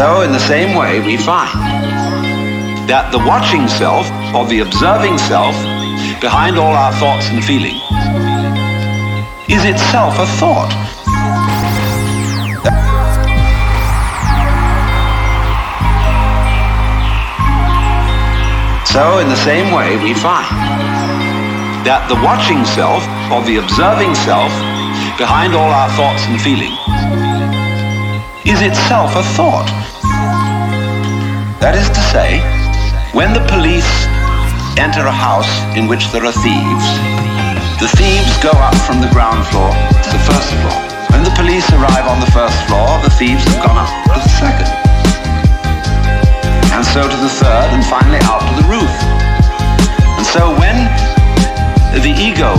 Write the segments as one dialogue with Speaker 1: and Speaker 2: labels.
Speaker 1: So, in the same way, we find that the watching self or the observing self behind all our thoughts and feelings is itself a thought. So, in the same way, we find that the watching self or the observing self behind all our thoughts and feelings is itself a thought. That is to say, when the police enter a house in which there are thieves, the thieves go up from the ground floor to the first floor. When the police arrive on the first floor, the thieves have gone up to the second and so to the third, and finally out to the roof. And so when the ego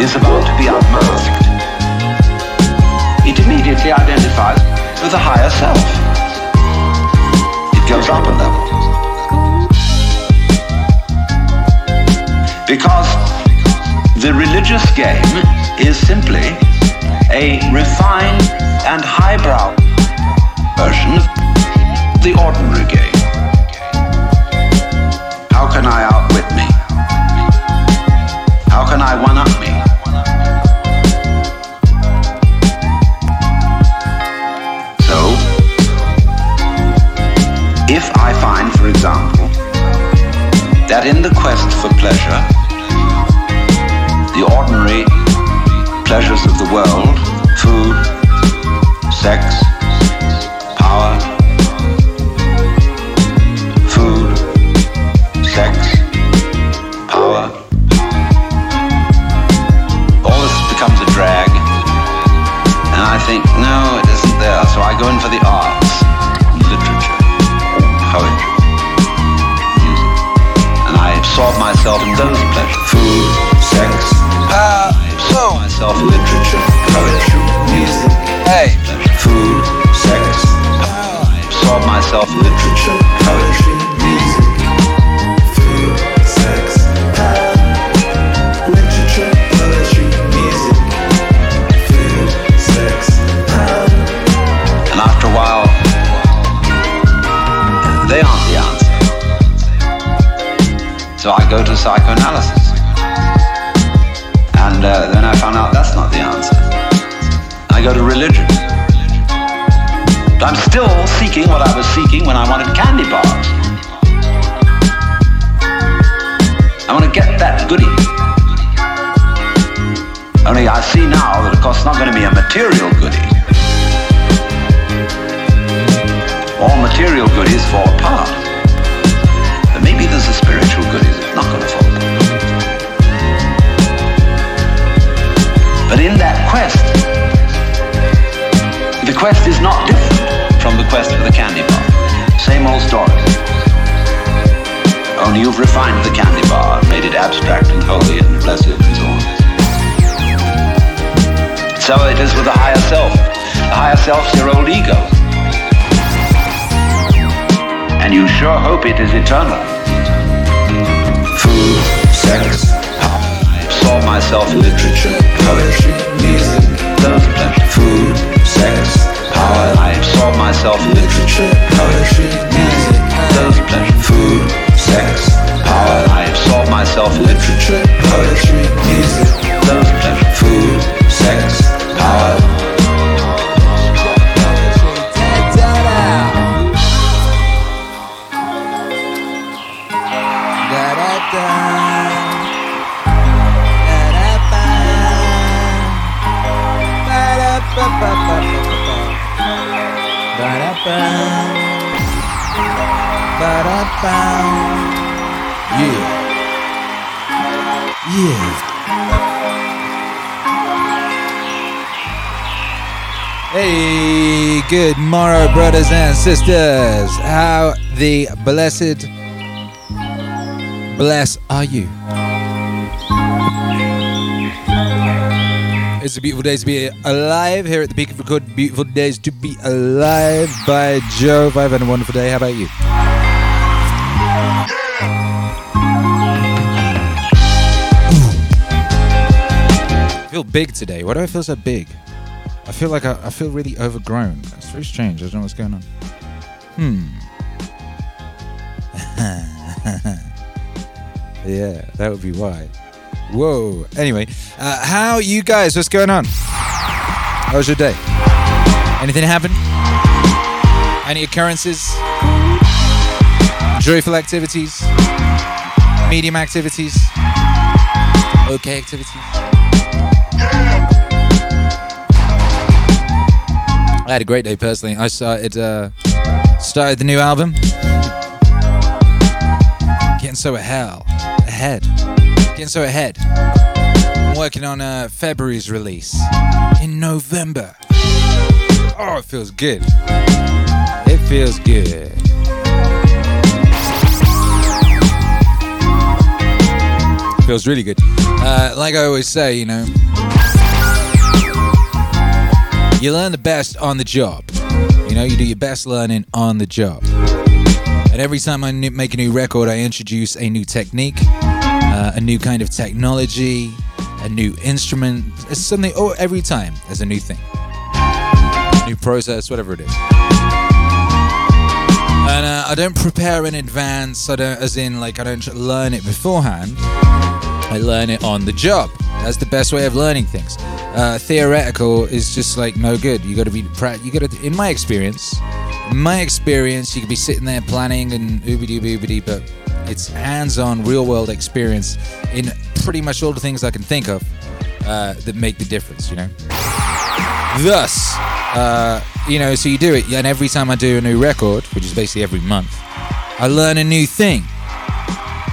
Speaker 1: is about to be unmasked, it immediately identifies with the higher self. Up a level. Because the religious game is simply a refined and highbrow version of the ordinary game. How can I outwit me? How can I one up me? In the quest for pleasure, the ordinary pleasures of the world, food, sex, it is eternal.
Speaker 2: Hey, good morrow, brothers and sisters. How the blessed bless are you? It's a beautiful day to be alive here at the Peak of Record. Beautiful days to be alive by Jove. I've had a wonderful day. How about you? I feel big today. Why do I feel so big? I feel like I, I feel really overgrown. It's very strange. I don't know what's going on. Hmm. Yeah, that would be why. Whoa. Anyway, uh, how you guys? What's going on? How was your day? Anything happen? Any occurrences? Joyful activities? Medium activities? Okay activities? I had a great day personally. I started uh, started the new album. Getting so ahead, ahead, getting so ahead. I'm working on uh, February's release in November. Oh, it feels good. It feels good. Feels really good. Uh, like I always say, you know, you learn the best on the job. You know, you do your best learning on the job. And every time I make a new record, I introduce a new technique, uh, a new kind of technology, a new instrument. It's something. Oh, every time there's a new thing, new process, whatever it is. And uh, I don't prepare in advance. I don't, as in, like, I don't learn it beforehand. I learn it on the job. That's the best way of learning things. Uh, theoretical is just like no good. You got to be pra- You got to. In my experience, in my experience, you could be sitting there planning and oobity oobity, but it's hands-on, real-world experience in pretty much all the things I can think of uh, that make the difference. You know. Thus, uh, you know, so you do it, and every time I do a new record, which is basically every month, I learn a new thing.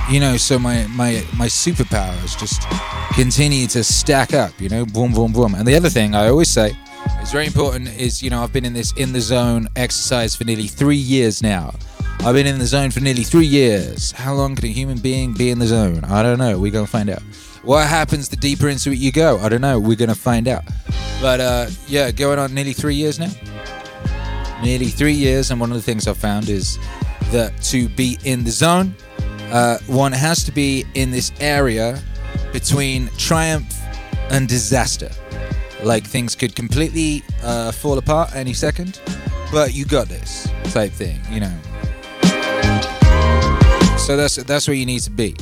Speaker 2: You know, so my my my superpowers just continue to stack up. You know, boom, boom, boom. And the other thing I always say is very important is you know I've been in this in the zone exercise for nearly three years now. I've been in the zone for nearly three years. How long can a human being be in the zone? I don't know. We're gonna find out. What happens the deeper into it you go? I don't know. We're gonna find out. But uh, yeah, going on nearly three years now. Nearly three years, and one of the things I've found is that to be in the zone, uh, one has to be in this area between triumph and disaster. Like things could completely uh, fall apart any second, but you got this type thing, you know. So that's that's where you need to be.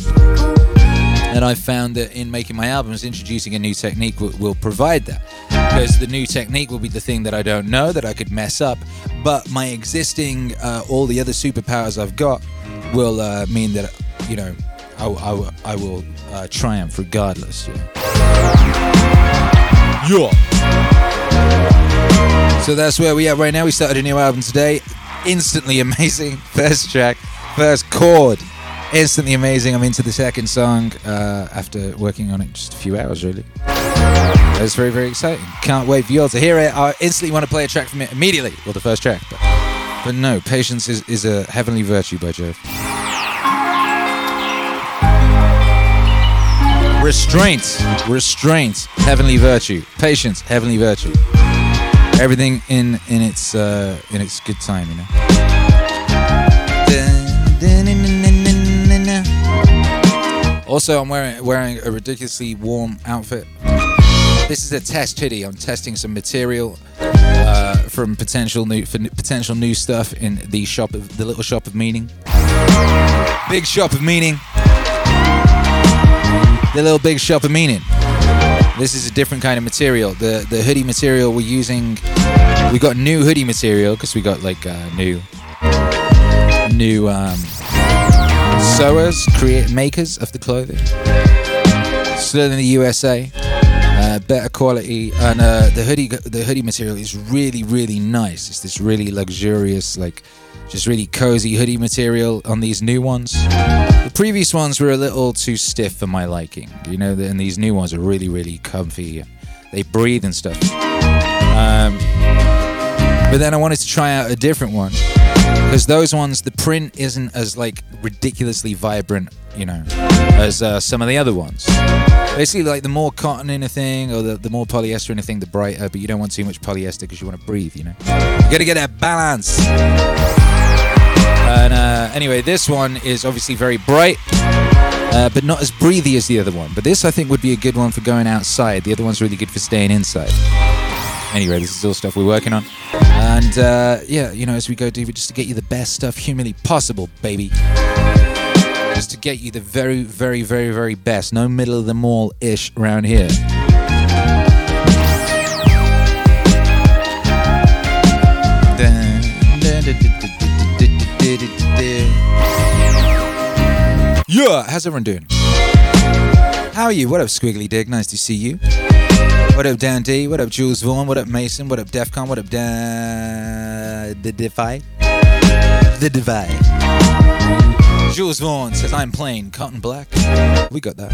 Speaker 2: And I found that in making my albums, introducing a new technique will, will provide that. Because the new technique will be the thing that I don't know, that I could mess up. But my existing, uh, all the other superpowers I've got will uh, mean that, you know, I, I, I will uh, triumph regardless. You know? Yeah. So that's where we are right now. We started a new album today. Instantly amazing. First track, first chord. Instantly amazing. I'm into the second song uh, after working on it just a few hours, really. It's very, very exciting. Can't wait for you all to hear it. I instantly want to play a track from it immediately. Well, the first track. But, but no, patience is, is a heavenly virtue by Jove. Restraint, restraint, heavenly virtue. Patience, heavenly virtue. Everything in in its uh, in its good time, you know. Also, I'm wearing wearing a ridiculously warm outfit. This is a test hoodie. I'm testing some material uh, from potential new for potential new stuff in the shop of the little shop of meaning. Big shop of meaning. The little big shop of meaning. This is a different kind of material. The the hoodie material we're using, we got new hoodie material because we got like uh, new new um, sewers, create makers of the clothing. Still in the USA, uh, better quality, and uh, the hoodie the hoodie material is really really nice. It's this really luxurious like. Just really cozy hoodie material on these new ones. The previous ones were a little too stiff for my liking, you know, and these new ones are really, really comfy. They breathe and stuff. Um, but then I wanted to try out a different one because those ones, the print isn't as like ridiculously vibrant, you know, as uh, some of the other ones. Basically, like the more cotton in a thing or the, the more polyester in a thing, the brighter. But you don't want too much polyester because you want to breathe, you know. You gotta get that balance. And uh, anyway, this one is obviously very bright, uh, but not as breathy as the other one. But this, I think, would be a good one for going outside. The other one's really good for staying inside. Anyway, this is all stuff we're working on. And uh, yeah, you know, as we go deeper, just to get you the best stuff humanly possible, baby. Just to get you the very, very, very, very best. No middle of the mall ish around here. Yeah, how's everyone doing? How are you? What up, Squiggly Dick? Nice to see you. What up, Dan D? What up, Jules Vaughn? What up, Mason? What up, Defcon? What up, Dan... The Defy? The Defy. Jules Vaughn says, I'm playing Cotton Black. We got that.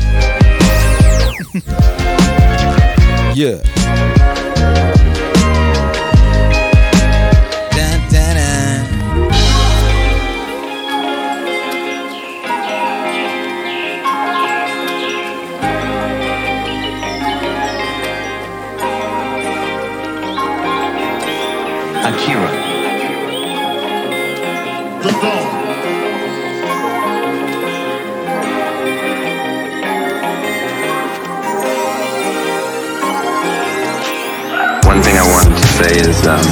Speaker 2: yeah.
Speaker 3: Akira. One thing I wanted to say is, um,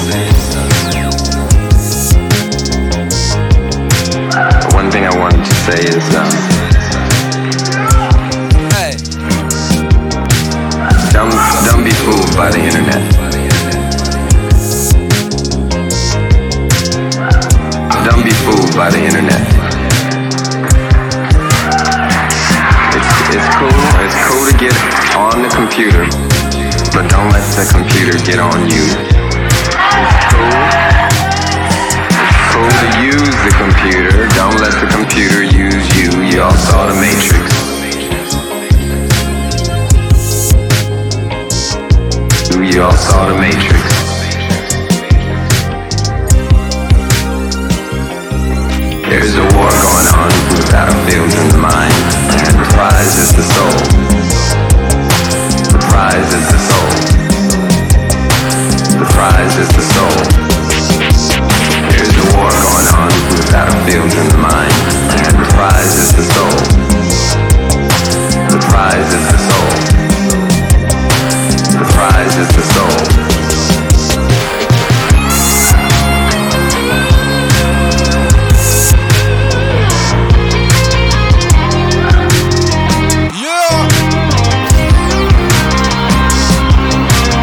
Speaker 3: one thing I wanted to say is, um,
Speaker 2: Hey.
Speaker 3: don't don't be fooled by the internet. By the internet. It's it's cool. It's cool to get on the computer, but don't let the computer get on you. It's cool. It's cool to use the computer. Don't let the computer use you. You all saw the Matrix. You all saw the Matrix. The prize is the soul. There's a war going on with battlefields in the mind, and the prize is the soul. The prize is the soul. The prize is the soul.
Speaker 2: Yeah!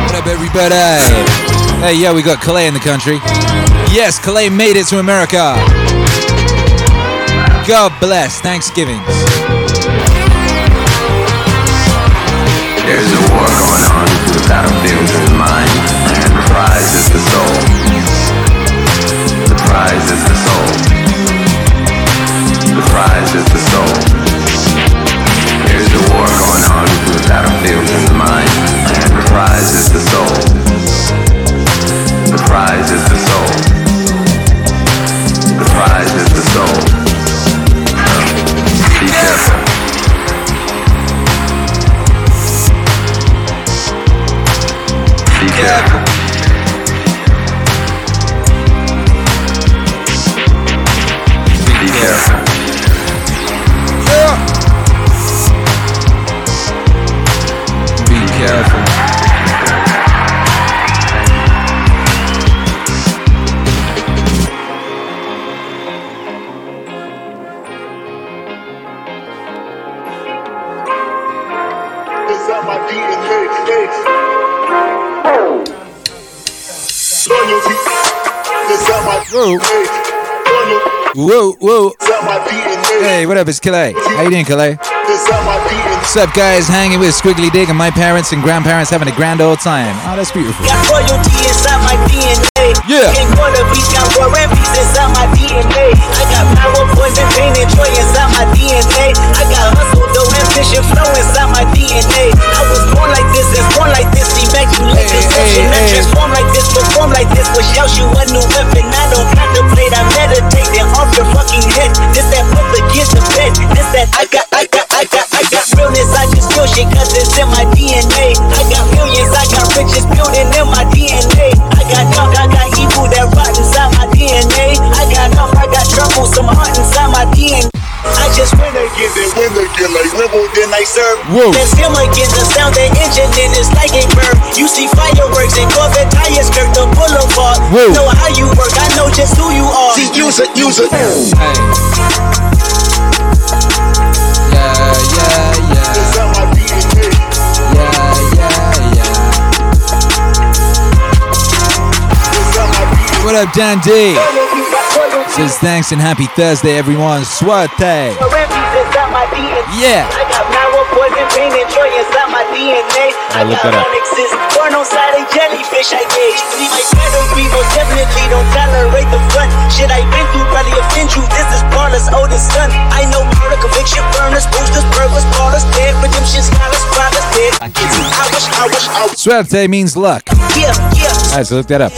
Speaker 2: What up, everybody? Hey, yeah, we got Calais in the country. Yes, Calais made it to America. God bless Thanksgivings.
Speaker 3: There's a war going on with battlefields in the mind, and the prize is the soul. The prize is the soul. The prize is the soul. There's a war going on with battlefields in the mind, and the prize is the soul. The prize is the soul. The prize is the soul. Be careful. Be careful.
Speaker 2: What up? It's Calais. How you doing, Calais?
Speaker 4: It's on my DNA.
Speaker 2: What's up, guys? Hanging with Squiggly Dick and my parents and grandparents having a grand old time. Oh, that's beautiful.
Speaker 5: Got royalty inside my DNA.
Speaker 2: Yeah.
Speaker 5: King Corner Beach got war and peace inside my DNA. I got power, poison, pain, and joy inside my DNA. I got hustle, though, ambition, flow inside my DNA. I was born like this, and born like this, immaculate
Speaker 2: Hey,
Speaker 5: conception.
Speaker 2: hey,
Speaker 5: I transform like this, perform like this, you a new weapon. I don't contemplate, I meditate, your fucking head. This that public is the bed. This that I got, I got, I got, I got realness. I just feel shit cause it's in my DNA. I got millions, I got riches building in my DNA. I got dark, I got evil that rot inside my DNA. I got up, I got trouble, some heart inside my DNA. I just win again.
Speaker 6: then win again. Like Wimbledon, I serve.
Speaker 2: Whoa.
Speaker 5: That's him again, the sound the engine in is like a bird. You see fireworks and Corvette tires skirt the boulevard.
Speaker 2: Whoa.
Speaker 5: Know how you work, I know just who you are.
Speaker 6: See, use it, use it.
Speaker 2: Hey. Yeah, yeah, yeah.
Speaker 6: It's. It's.
Speaker 2: What up, Dan D? Says thanks and happy Thursday, everyone. Suerte. Yeah.
Speaker 5: DNA. I
Speaker 2: look that up.
Speaker 5: Born on side of jellyfish, I gauge. See my pedigree, most definitely don't tolerate the front. Shit I been through probably offend you. This is Paula's oldest son. I know murder, conviction, burners, boosters, burglars, Paula's dead, redemption, scholars, fathers dead. I wish, I wish, I wish.
Speaker 2: Suerte means luck.
Speaker 5: Yeah, yeah.
Speaker 2: Alright, so look that up.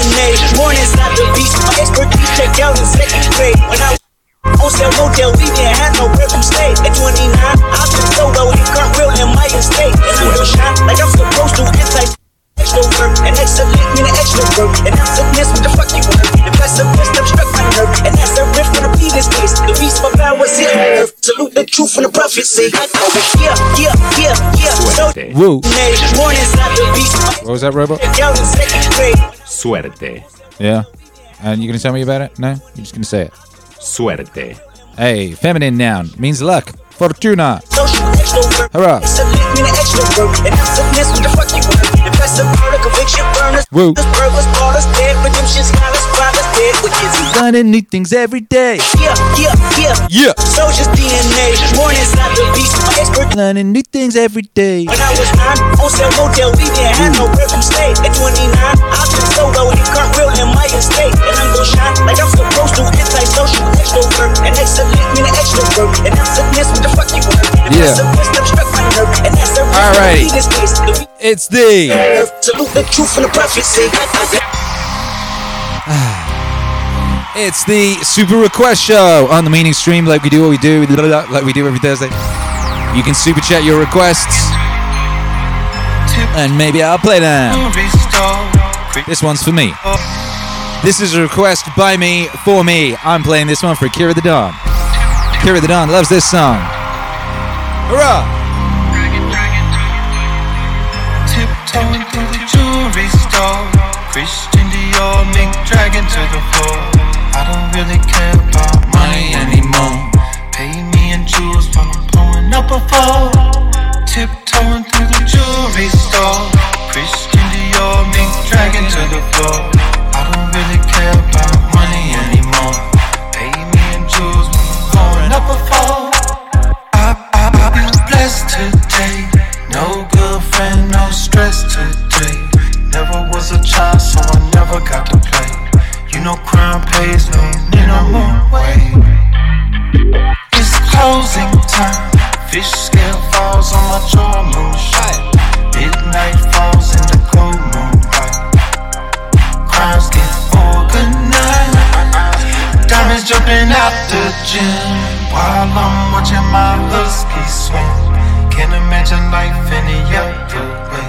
Speaker 5: Born inside the beast, my expertise checked out in second grade. When I on sale motel, we didn't have nowhere to stay. At 29, I've been solo, you can't real in my estate. And I'm gonna shine like I'm supposed to. Anti extrovert, and excellent mean an extrovert. And I'm submiss what the fuck you want. The best of best, I'm struck by nerve. And that's a riff from the previous case. The beast for power, sit on earth. Salute the truth from the prophecy. I know. Yeah, yeah, yeah, yeah. So,
Speaker 2: Woo.
Speaker 5: born inside the beast,
Speaker 2: What was that, Robo?
Speaker 5: checked out in second grade.
Speaker 7: Suerte.
Speaker 2: Yeah. And you're gonna tell me about it? No? You're just gonna say it.
Speaker 7: Suerte.
Speaker 2: Hey, feminine noun means luck. Fortuna. Hurrah. Woo.
Speaker 5: This burglars, ballers, dead, redemption, scholars, fathers, dead, wicked.
Speaker 2: Learning new things every day.
Speaker 5: Yeah, yeah, yeah.
Speaker 2: Yeah.
Speaker 5: Soldier's DNA. Born inside the beast. Expert.
Speaker 2: Learning new things every day.
Speaker 5: When I was nine, on sale motel, we didn't have nowhere to stay. At 29, I've been solo, you can't real in my estate. And I'm gonna shine like I'm supposed to. Antisocial extrovert. And excellent mean extrovert. And I'm submiss what the fuck you want. The
Speaker 2: Yeah.
Speaker 5: best of best, I'm struck by nerve. And that's the this case.
Speaker 2: It's the
Speaker 5: Salute the truth from the prophecy. Ah.
Speaker 2: It's the super request show on the meaning stream like we do what we do like we do every Thursday. You can super chat your requests and maybe I'll play them. This one's for me. This is a request by me for me. I'm playing this one for Akira the Don. Akira the Don loves this song. Hurrah!
Speaker 8: Christian Dior, dragging to the floor. I don't really care about money anymore. Pay me in jewels while I'm pulling up a four. Tiptoeing through the jewelry store. Christian Dior, mink dragging to the floor. I don't really care about money anymore. Pay me in jewels while I'm pulling up a four. I, I, I feel blessed today. No good friend, no stress today. Never was a child, so I never got to play. Know, crime pays no minimum wage. It's closing time. Fish scale falls on my jaw, moonshine. Midnight falls in the cold moonlight. Crimes get organized. Diamonds jumping out the gym while I'm watching my husky swim. Can't imagine life any other way.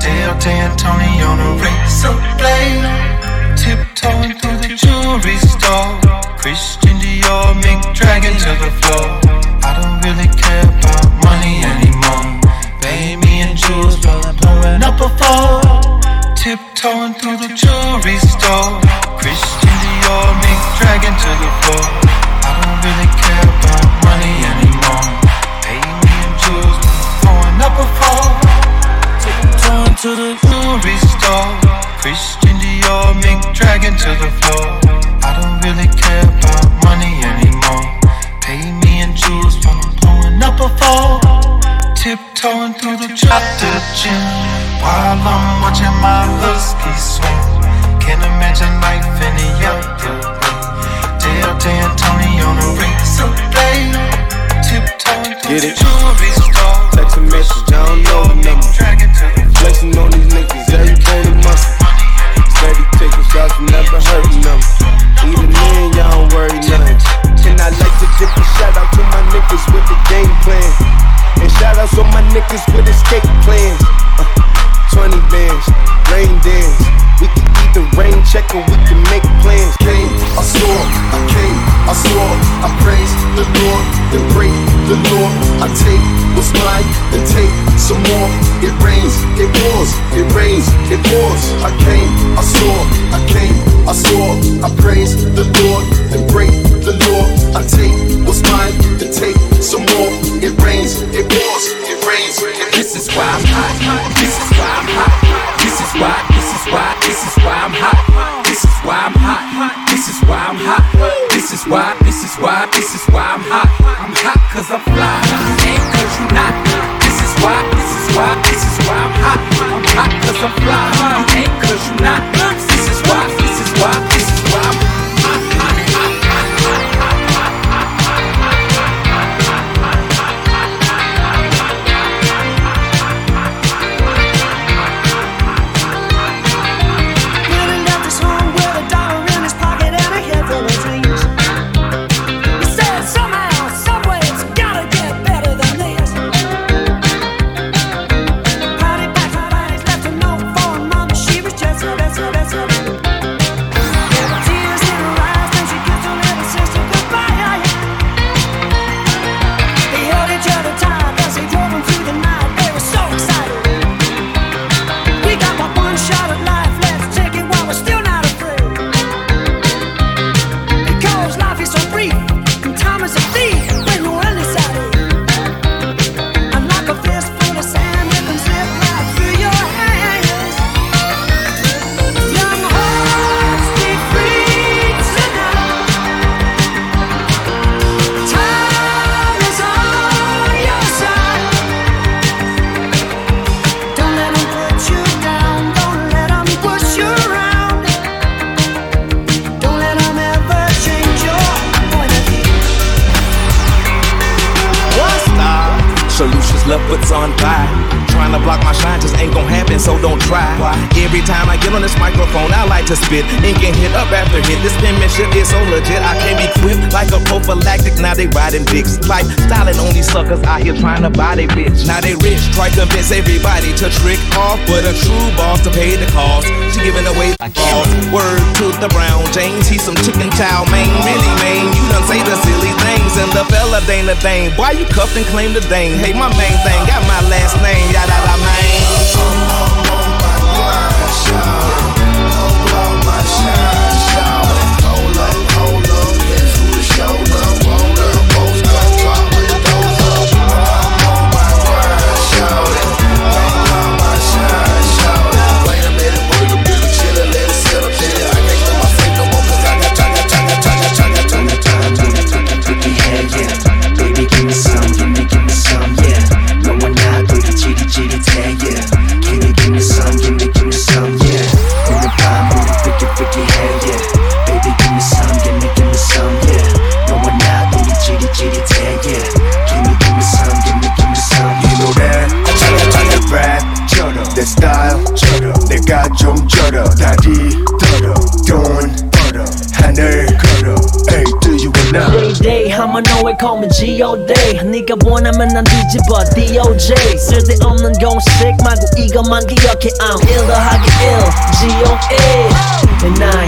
Speaker 8: Delta and Tony on a razor blade. and
Speaker 9: claim the thing.
Speaker 10: Hey,
Speaker 11: my 뒤집어 DOJ 쓸데없는 공식 말고 이것만 기억해 I'm 1 더하기 1 G-O-A And I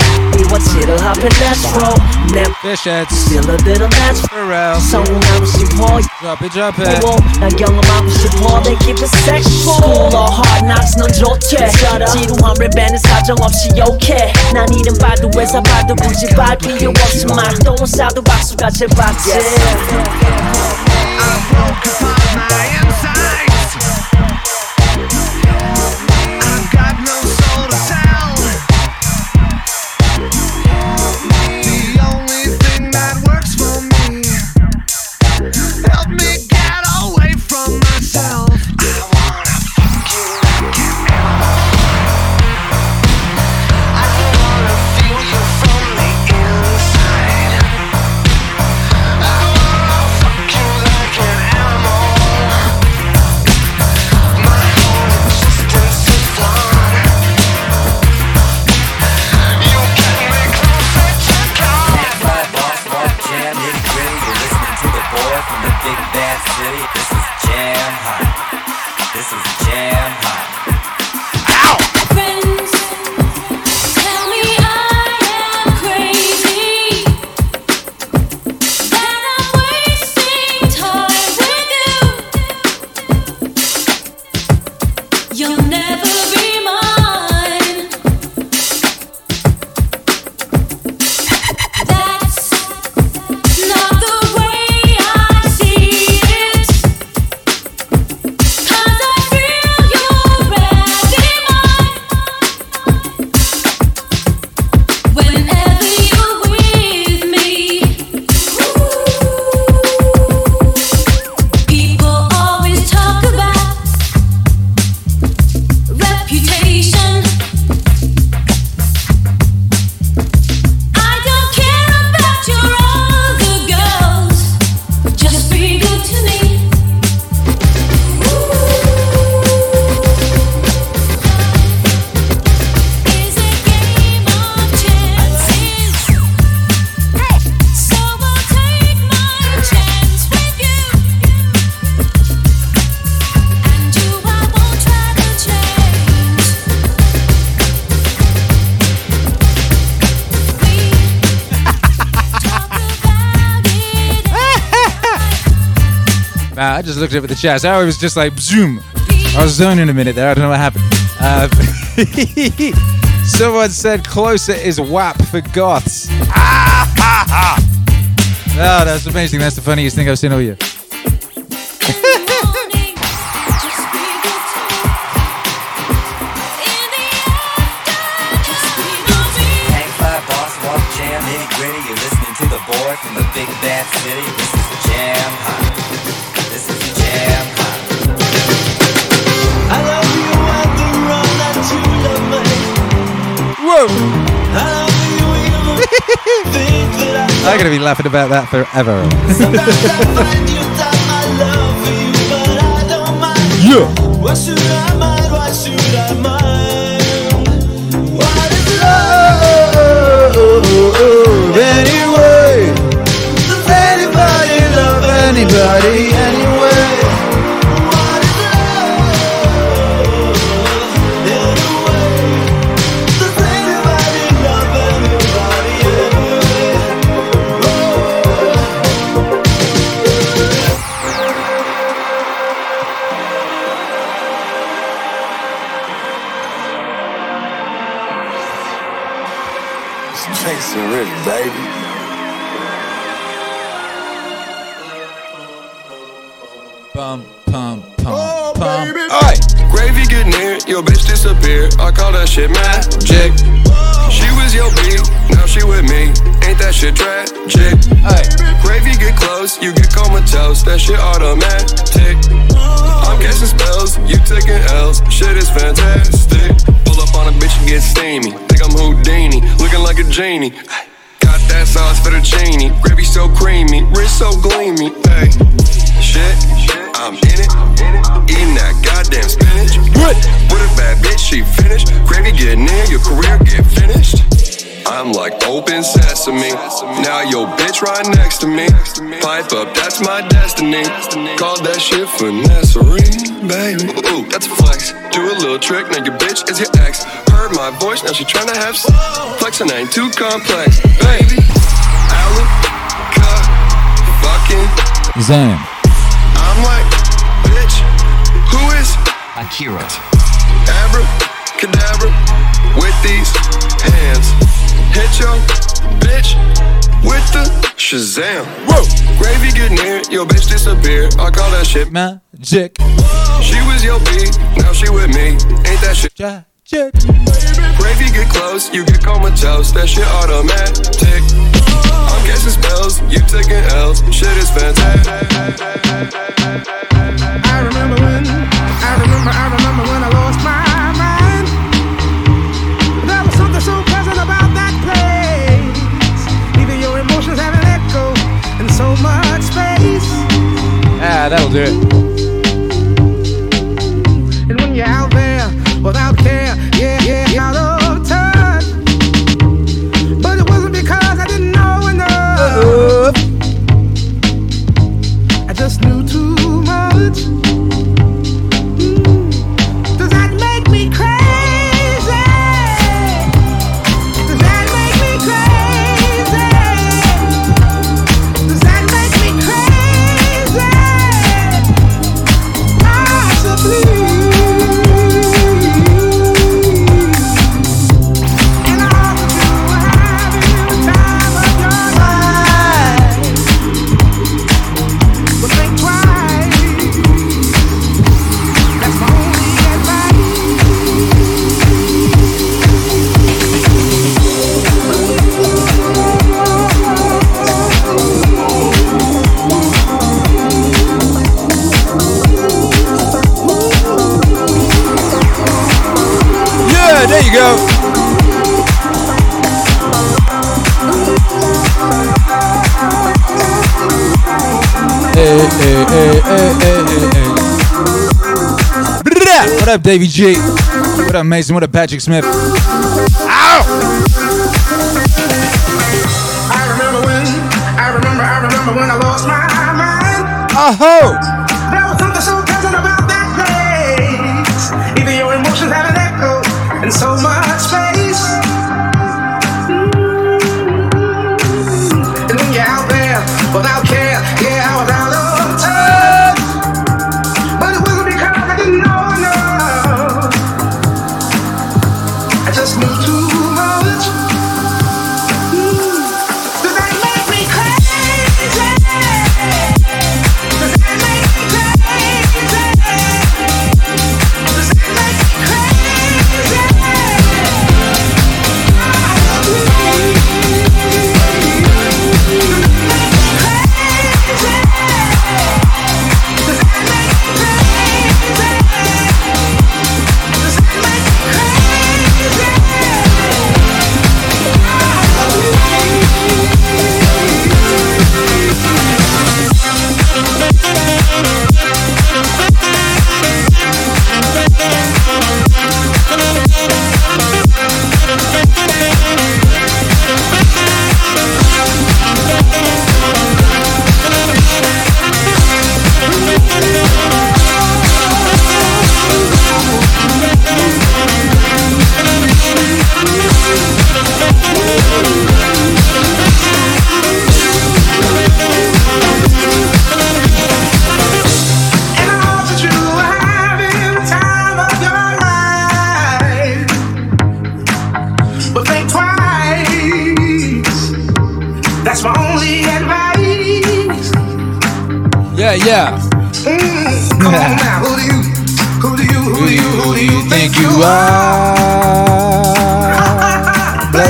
Speaker 11: What's it all 합해 natural 냅
Speaker 2: Fishheads
Speaker 11: Still a little bit
Speaker 2: of natural
Speaker 11: 성공하고 싶어
Speaker 2: Drop it drop it.
Speaker 11: Oh, 난 경험하고 싶어 They keep it sexual. School or hard knocks 넌 좋대 지루한 랩에는 사정 없이 욕해 난 이름 봐도 회사 봐도 굳이 발 필요 없지만 또 사도 박수가
Speaker 2: 제발 yeah. Just looked at the chat. So I was just like, zoom. I was zoning a minute there. I don't know what happened. Uh, someone said closer is WAP for goths. Ah, ha, ha. Oh, that's amazing. That's the funniest thing I've seen all year. I'm going to be laughing about that forever.
Speaker 12: Sometimes I find you doubt my love for you, but I don't mind.
Speaker 2: Yeah.
Speaker 12: Why should I mind? Why should I mind? What is love
Speaker 2: anyway?
Speaker 12: Does anybody love
Speaker 2: anybody?
Speaker 13: That shit automatic. I'm casting spells, you taking L's. Shit is fantastic. Pull up on a bitch and get steamy. Think I'm Houdini, looking like a genie. Got that sauce for the Cheney. Gravy so creamy, wrist so gleamy. Hey, shit, I'm in it. Eating that goddamn spinach. What? With a bad bitch, she finished. Gravy get near, your career get finished. I'm like open sesame. Now your bitch right next to me. Pipe up, that's my destiny. Call that shit finessery, baby. Ooh, that's a flex. Do a little trick, now your bitch is your ex. Heard my voice, now she tryna have sex. Flexing ain't too complex, baby. Alaka, fucking.
Speaker 2: Zam.
Speaker 13: I'm like, bitch, who is
Speaker 14: Akira?
Speaker 13: Abracadabra with these hands. Hit your bitch with the Shazam. Whoa! Gravy get near, your bitch disappear. I call that shit
Speaker 2: magic.
Speaker 13: She was your B, now she with me. Ain't that shit?
Speaker 2: Magic.
Speaker 13: Gravy get close, you get comatose. That shit automatic. I'm casting spells, you taking L's. Shit is fantastic.
Speaker 15: I remember when, I remember, I remember
Speaker 2: It. Hey, hey, hey, hey, hey, hey, hey. What up, Davey G? What up, Mason? What up, Patrick Smith? Ow!
Speaker 15: I remember when, I remember, I remember when I lost my mind.
Speaker 2: Oh-ho!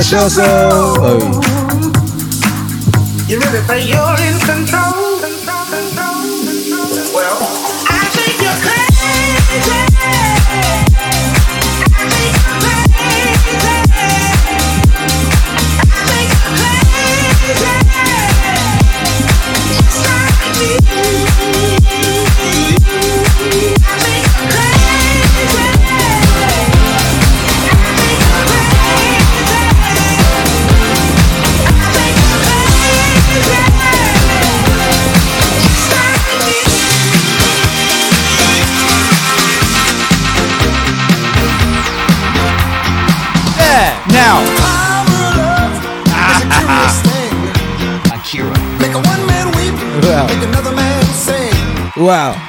Speaker 4: Bless your Wow.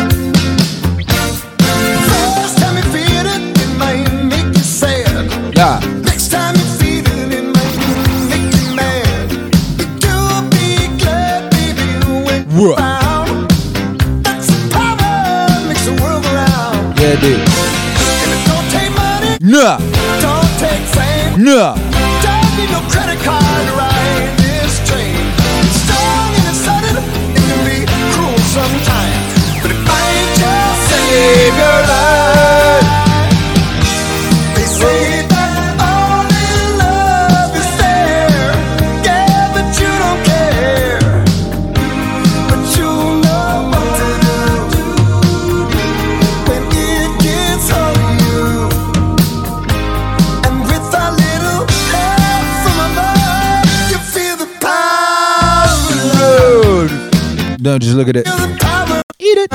Speaker 4: look at it.
Speaker 2: Feel the power
Speaker 4: Eat it.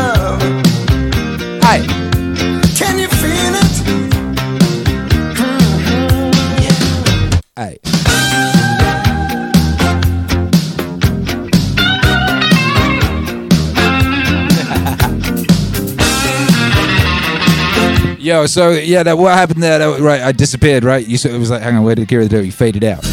Speaker 4: Hi.
Speaker 2: Can you feel it? Mm-hmm.
Speaker 4: Hi. Yo, so yeah, that what happened there? That, right, I disappeared. Right, you said it was like, hang on, where did Kira do? He faded out.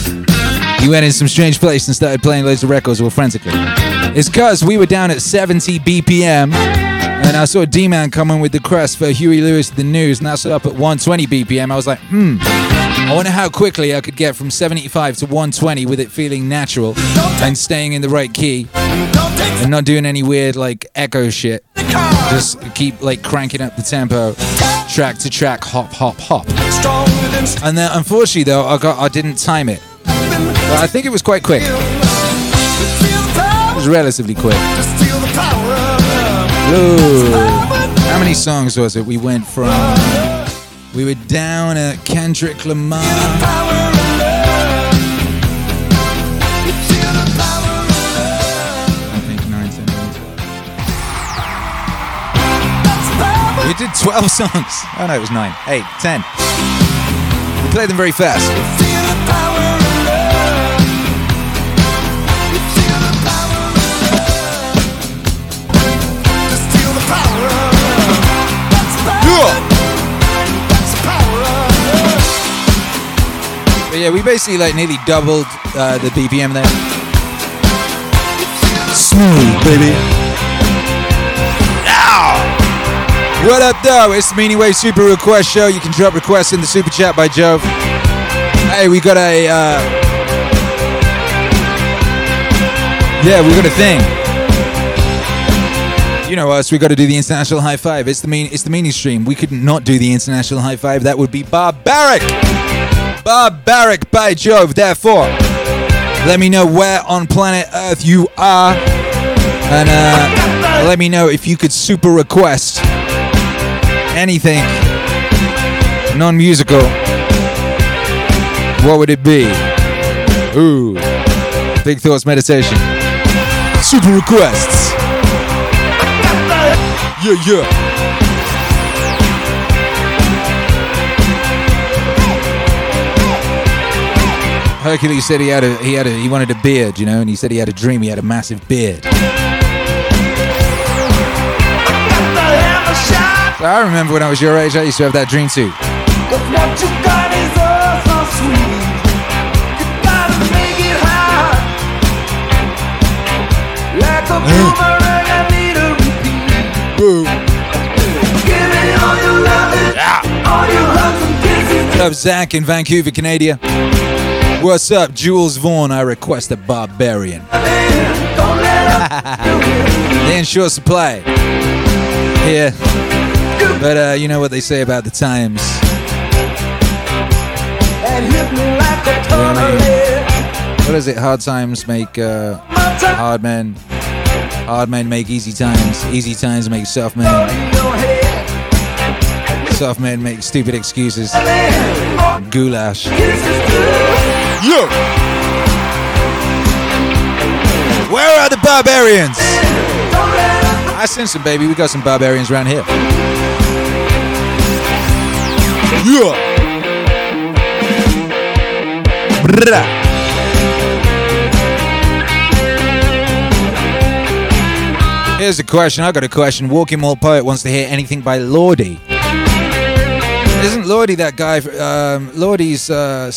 Speaker 4: He went in some strange place and started playing loads of records all frantically. It's cause we were down at 70 BPM, and I saw D-Man coming with the crest for Huey Lewis the News, and that's up at 120 BPM. I was like, hmm, I wonder how quickly I could get from 75 to 120 with it feeling natural and staying in the right key and not doing any weird like echo shit. Just keep like cranking up the tempo, track to track, hop, hop, hop. And then unfortunately though, I got I didn't time it. But I think it was quite quick. Was relatively quick. Ooh. How many songs was it? We went from we were down at Kendrick Lamar. I think 9, 10, 11, 12. We did 12 songs. Oh no, it was 9, 8, 10. We played them very fast. But yeah, we basically like nearly doubled uh, the BPM there. Smooth, baby. Ow! What up, though? It's the Meaning Wave Super Request Show. You can drop requests in the Super Chat by Jove. Hey, we got a. Uh, yeah, we got a thing. You know us. We got to do the international high five. It's the mean. It's the meaning stream. We could not do the international high five. That would be barbaric.
Speaker 2: Barbaric by Jove, therefore. Let me know where on planet Earth you are. And uh, let me know if you could super request anything non musical. What would it be? Ooh. Big Thoughts Meditation. Super requests. Yeah, yeah. Hercules said he had a he had a he wanted a beard, you know, and he said he had a dream he had a massive beard. So I remember when I was your age, I used to have that dream too. Up, Zach in Vancouver, Canada? What's up, Jules Vaughn? I request a barbarian. they in short supply. Yeah. But uh, you know what they say about the times. What is it? Hard times make uh, hard men. Hard men make easy times. Easy times make soft men. Soft men make stupid excuses. Goulash. Yo! Where are the barbarians? I sense them, baby. We got some barbarians around here. Yeah! Brrrah. Here's a question. I got a question. Walking Mall Poet wants to hear anything by Lordy. Isn't Lordy that guy? Um, Lordy's uh,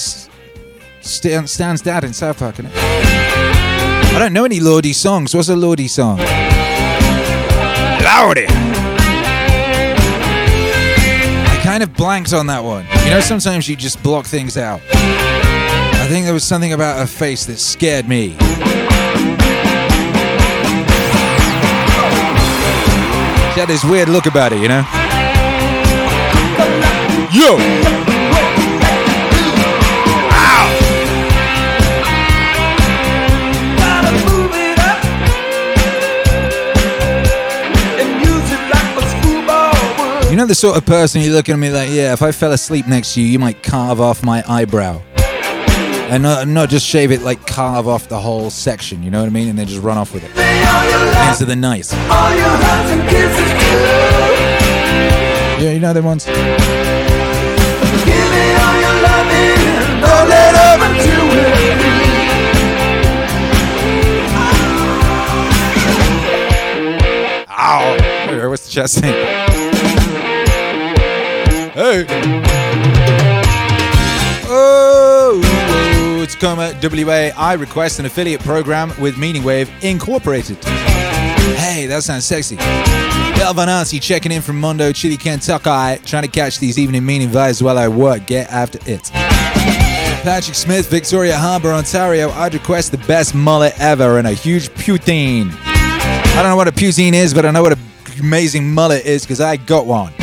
Speaker 2: Stan, um, Stan's dad in South Park? I don't know any Lordy songs. What's a Lordy song? Lordy. I kind of blanked on that one. You know, sometimes you just block things out. I think there was something about her face that scared me. She had this weird look about it, you know? Yo! The sort of person you look at me like, yeah, if I fell asleep next to you, you might carve off my eyebrow. And not, not just shave it, like carve off the whole section, you know what I mean? And then just run off with it. Into the night. Yeah, you know them ones? Ow! What's the chest thing? Hey! Oh, it's Coma WA. I request an affiliate program with Meaning Wave Incorporated. Hey, that sounds sexy. Del Vanassi checking in from Mondo, Chile, Kentucky, trying to catch these evening meaning vibes while I work. Get after it. Patrick Smith, Victoria Harbour, Ontario. I'd request the best mullet ever and a huge poutine. I don't know what a poutine is, but I know what an amazing mullet is because I got one.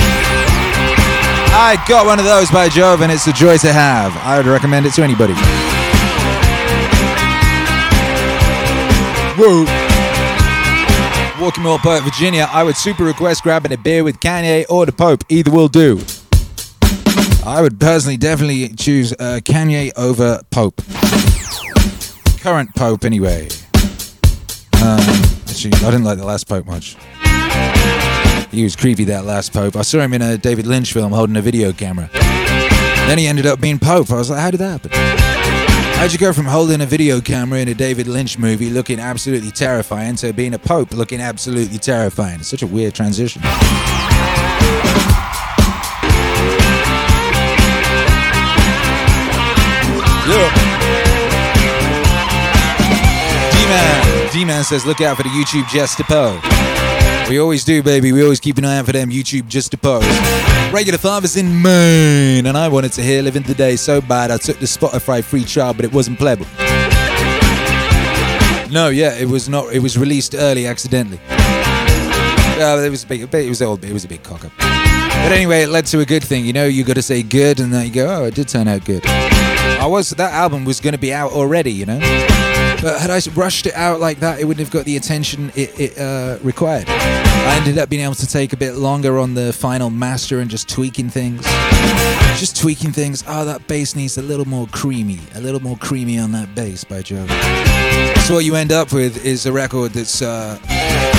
Speaker 2: I got one of those by Jove, and it's a joy to have. I would recommend it to anybody. Whoa. Walking Mall Poet, Virginia. I would super request grabbing a beer with Kanye or the Pope. Either will do. I would personally definitely choose uh, Kanye over Pope. Current Pope, anyway. Um, actually, I didn't like the last Pope much. He was creepy, that last Pope. I saw him in a David Lynch film holding a video camera. Then he ended up being Pope. I was like, how did that happen? How'd you go from holding a video camera in a David Lynch movie looking absolutely terrifying to being a Pope looking absolutely terrifying? It's such a weird transition. Yeah. D-Man. D-Man says, look out for the YouTube Just to Poe. We always do, baby. We always keep an eye out for them YouTube Just to post. Regular Fathers in Maine. And I wanted to hear Living the Day so bad I took the Spotify free trial, but it wasn't playable. No, yeah, it was not. It was released early accidentally. Uh, it was a big, it was old, it was a big cock up. But anyway, it led to a good thing. You know, you got to say good, and then you go, oh, it did turn out good. I was that album was going to be out already, you know. But had I rushed it out like that, it wouldn't have got the attention it, it uh, required. I ended up being able to take a bit longer on the final master and just tweaking things. Just tweaking things. Oh, that bass needs a little more creamy. A little more creamy on that bass, by Jove. So what you end up with is a record that's uh,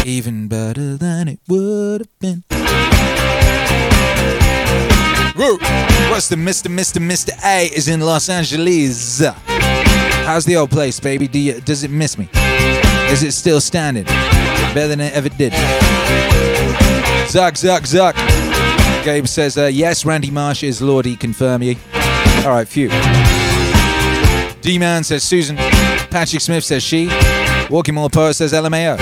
Speaker 2: even better than it would have been. Woo! What's the Mr. Mr. Mr. A is in Los Angeles. How's the old place, baby? Do you, does it miss me? Is it still standing? Better than it ever did. Zuck, zuck, zuck. Gabe says, uh, yes, Randy Marsh is Lordy, confirm ye. All right, phew. D-Man says Susan. Patrick Smith says she. Walking More Poet says LMAO.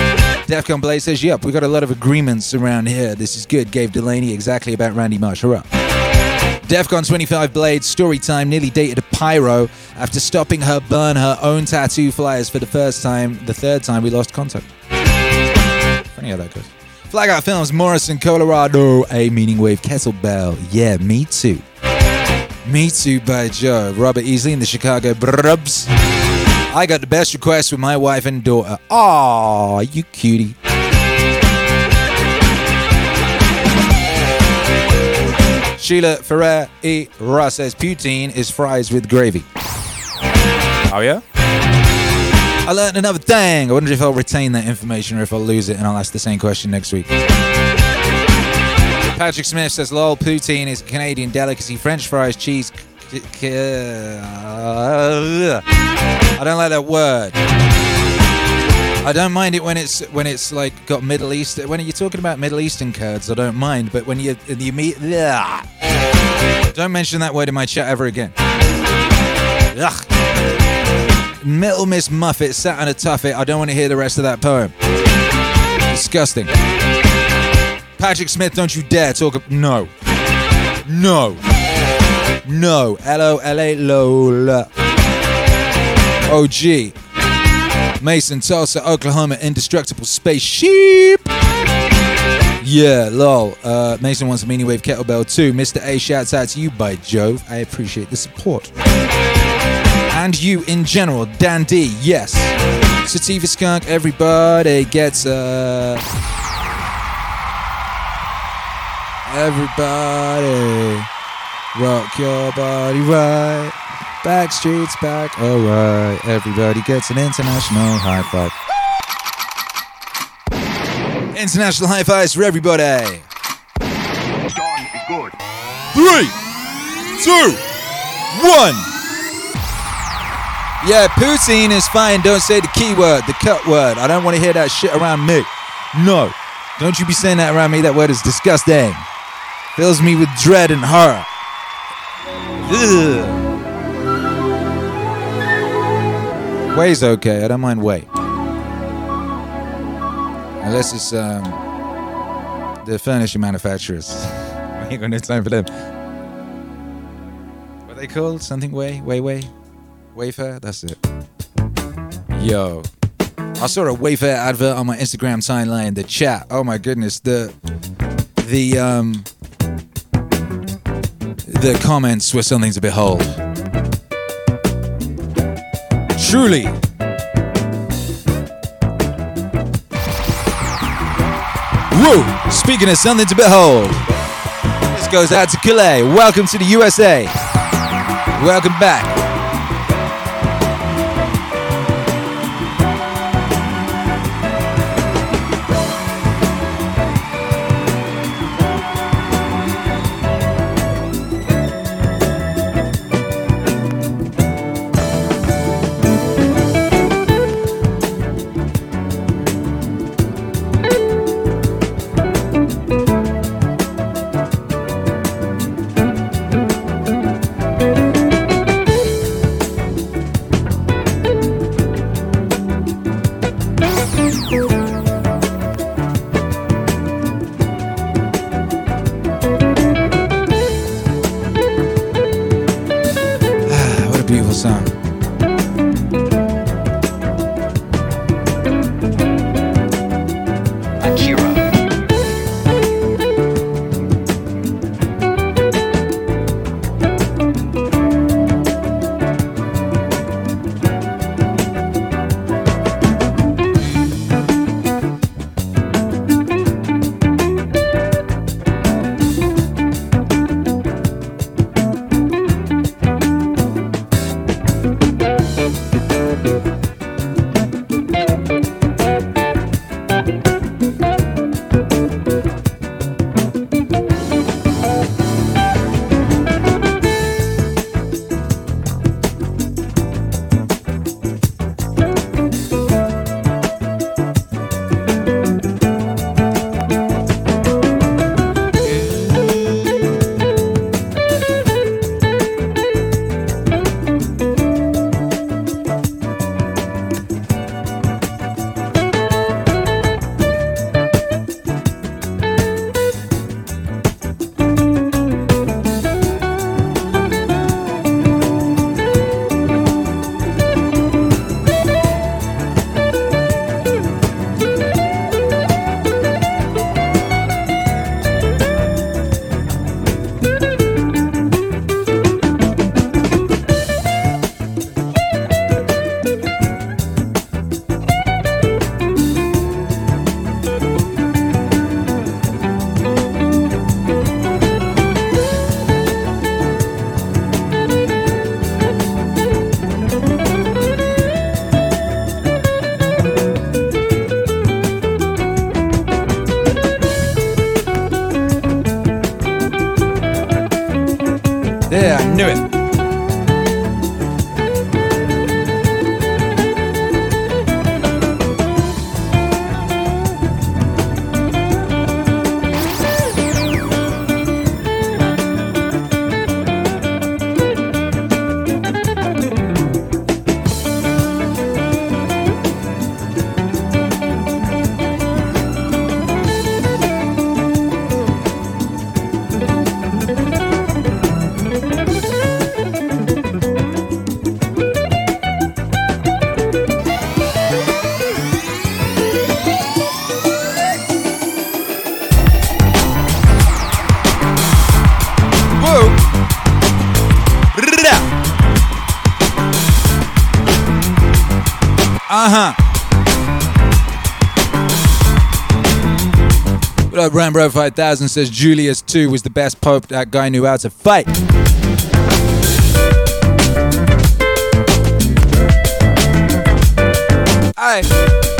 Speaker 2: Defcon Blade says, yep, we got a lot of agreements around here. This is good. Gabe Delaney exactly about Randy Marsh. Hurrah. Defcon 25 Blade story time nearly dated a pyro after stopping her burn her own tattoo flyers for the first time. The third time we lost contact. Funny how that goes. Flag Out Films, Morrison, Colorado. A meaning wave kettlebell. Yeah, me too. Me too by Joe. Robert Easley in the Chicago Brubs. I got the best request with my wife and daughter. Aw, you cutie. Sheila Ferrer E. Ross says poutine is fries with gravy. Oh, yeah? I learned another thing. I wonder if I'll retain that information or if I'll lose it and I'll ask the same question next week. Patrick Smith says, lol, poutine is a Canadian delicacy. French fries, cheese. c- c- uh, I don't like that word. I don't mind it when it's when it's like got Middle East. When you're talking about Middle Eastern Kurds, I don't mind. But when you you meet, ugh. don't mention that word in my chat ever again. Ugh. Little Miss Muffet sat on a tuffet. I don't want to hear the rest of that poem. Disgusting. Patrick Smith, don't you dare talk. Ab- no. No. No. L O L A Lola. OG. Mason, Tulsa, Oklahoma, indestructible spaceship. Yeah, lol. Uh, Mason wants a meaning wave kettlebell too. Mr. A shouts out to you by Jove. I appreciate the support. And you in general, Dan D, yes. Sativa Skunk, everybody gets a. Everybody rock your body right. Back streets back, alright. Everybody gets an international high five. International high fives for everybody. Three, two, one. Yeah, poutine is fine. Don't say the key word, the cut word. I don't want to hear that shit around me. No. Don't you be saying that around me. That word is disgusting. Fills me with dread and horror. Ugh. Way's okay. I don't mind Way. Unless it's um, the furniture manufacturers. I ain't got no time for them. What they called? Something Way? Way Way? Wayfair? That's it. Yo. I saw a Wayfair advert on my Instagram timeline, the chat. Oh my goodness. The the um the comments were something to behold. Truly. Woo! Speaking of something to behold, this goes out to Calais. Welcome to the USA. Welcome back. What up, uh, Rambo 5000 says Julius II was the best pope. That guy knew how to fight. Aye. Yeah.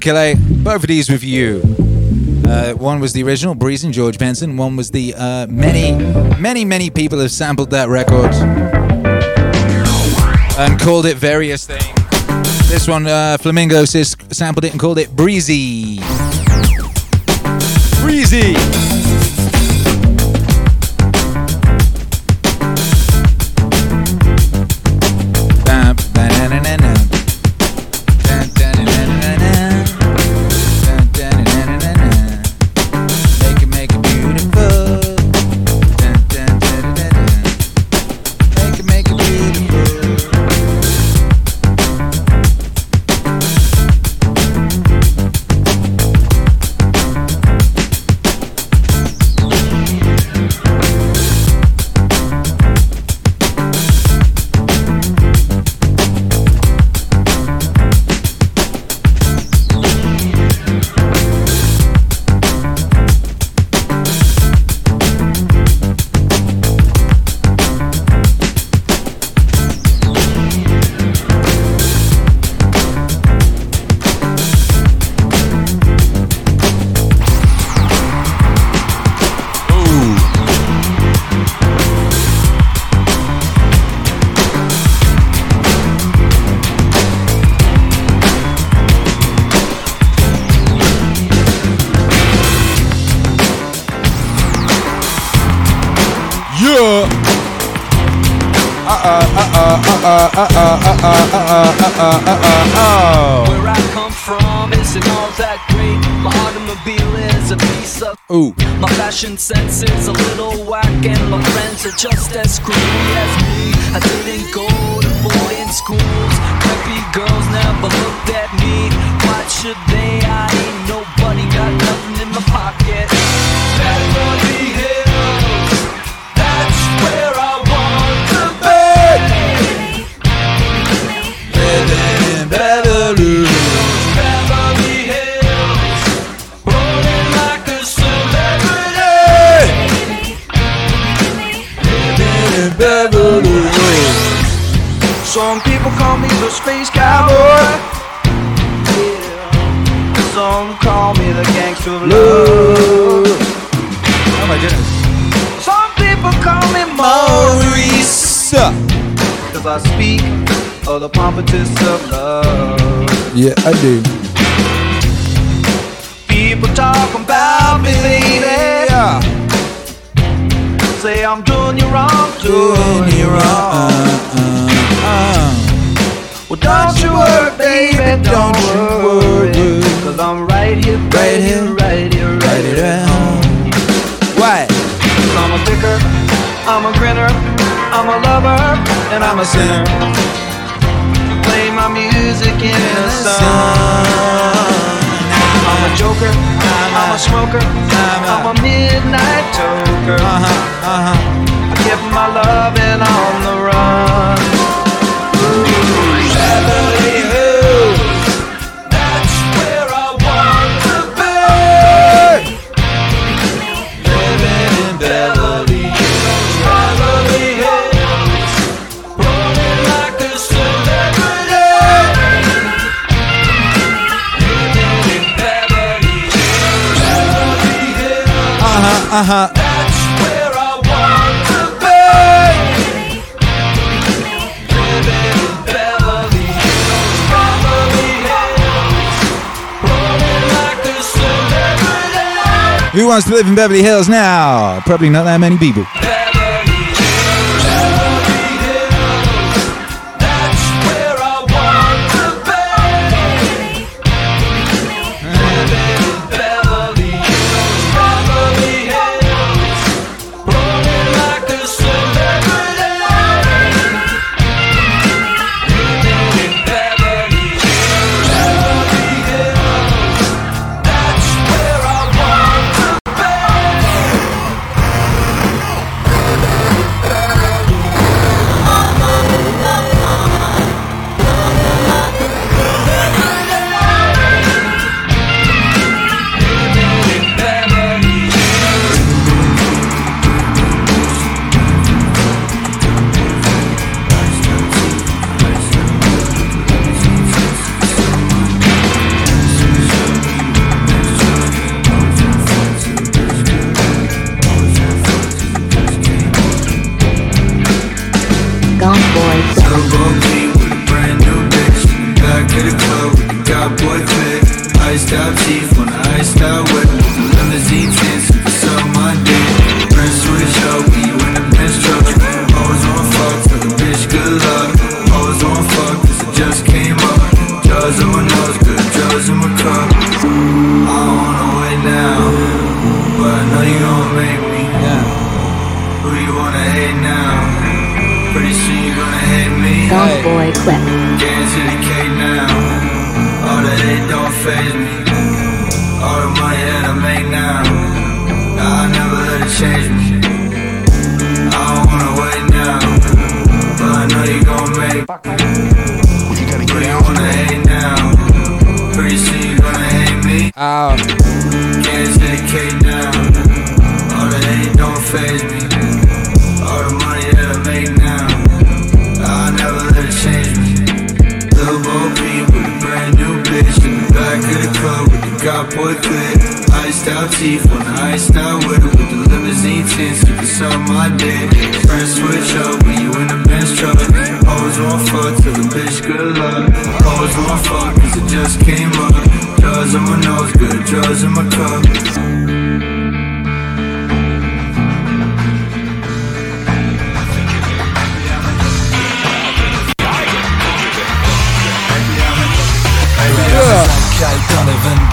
Speaker 2: Kelly? Both of these with you. Uh, one was the original, Breezin' George Benson. One was the uh, many, many, many people have sampled that record and called it various things. This one, uh, Flamingo says sampled it and called it Breezy. Breezy.
Speaker 16: People call me the space cowboy. Yeah. Some call me the gangster of love.
Speaker 17: Oh my goodness.
Speaker 16: Some people call me Maurice. Cause I speak of the pompatus of love.
Speaker 17: Yeah, I do.
Speaker 16: People talk about me, baby.
Speaker 17: Yeah.
Speaker 16: Say I'm doing you wrong, doing you wrong. Well, don't you worry, baby, don't you worry. Cause I'm right here, right here, right here, right here.
Speaker 17: Why?
Speaker 16: Cause I'm a picker, I'm a grinner, I'm a lover, and I'm a sinner. Play my music in the sun. I'm a joker, I'm a smoker, I'm a midnight toker.
Speaker 17: Uh-huh, uh-huh.
Speaker 16: I kept my loving on the
Speaker 17: Uh-huh.
Speaker 16: That's where I want to be. Living in Beverly Hills, Beverly Hills, rolling like a celebrity.
Speaker 17: Who wants to live in Beverly Hills now? Probably not that many people.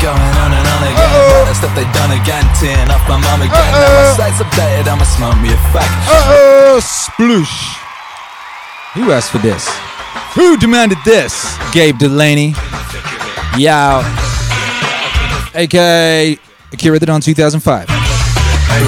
Speaker 2: Going on and on again. The stuff they done again, tearing up my mum again. Now my sights updated, I'ma smoke me a fag.
Speaker 17: Uh-oh, sploosh. Who asked for this? Who demanded this? Gabe Delaney. Yow. AKA Akira the Don 2005.
Speaker 2: Maybe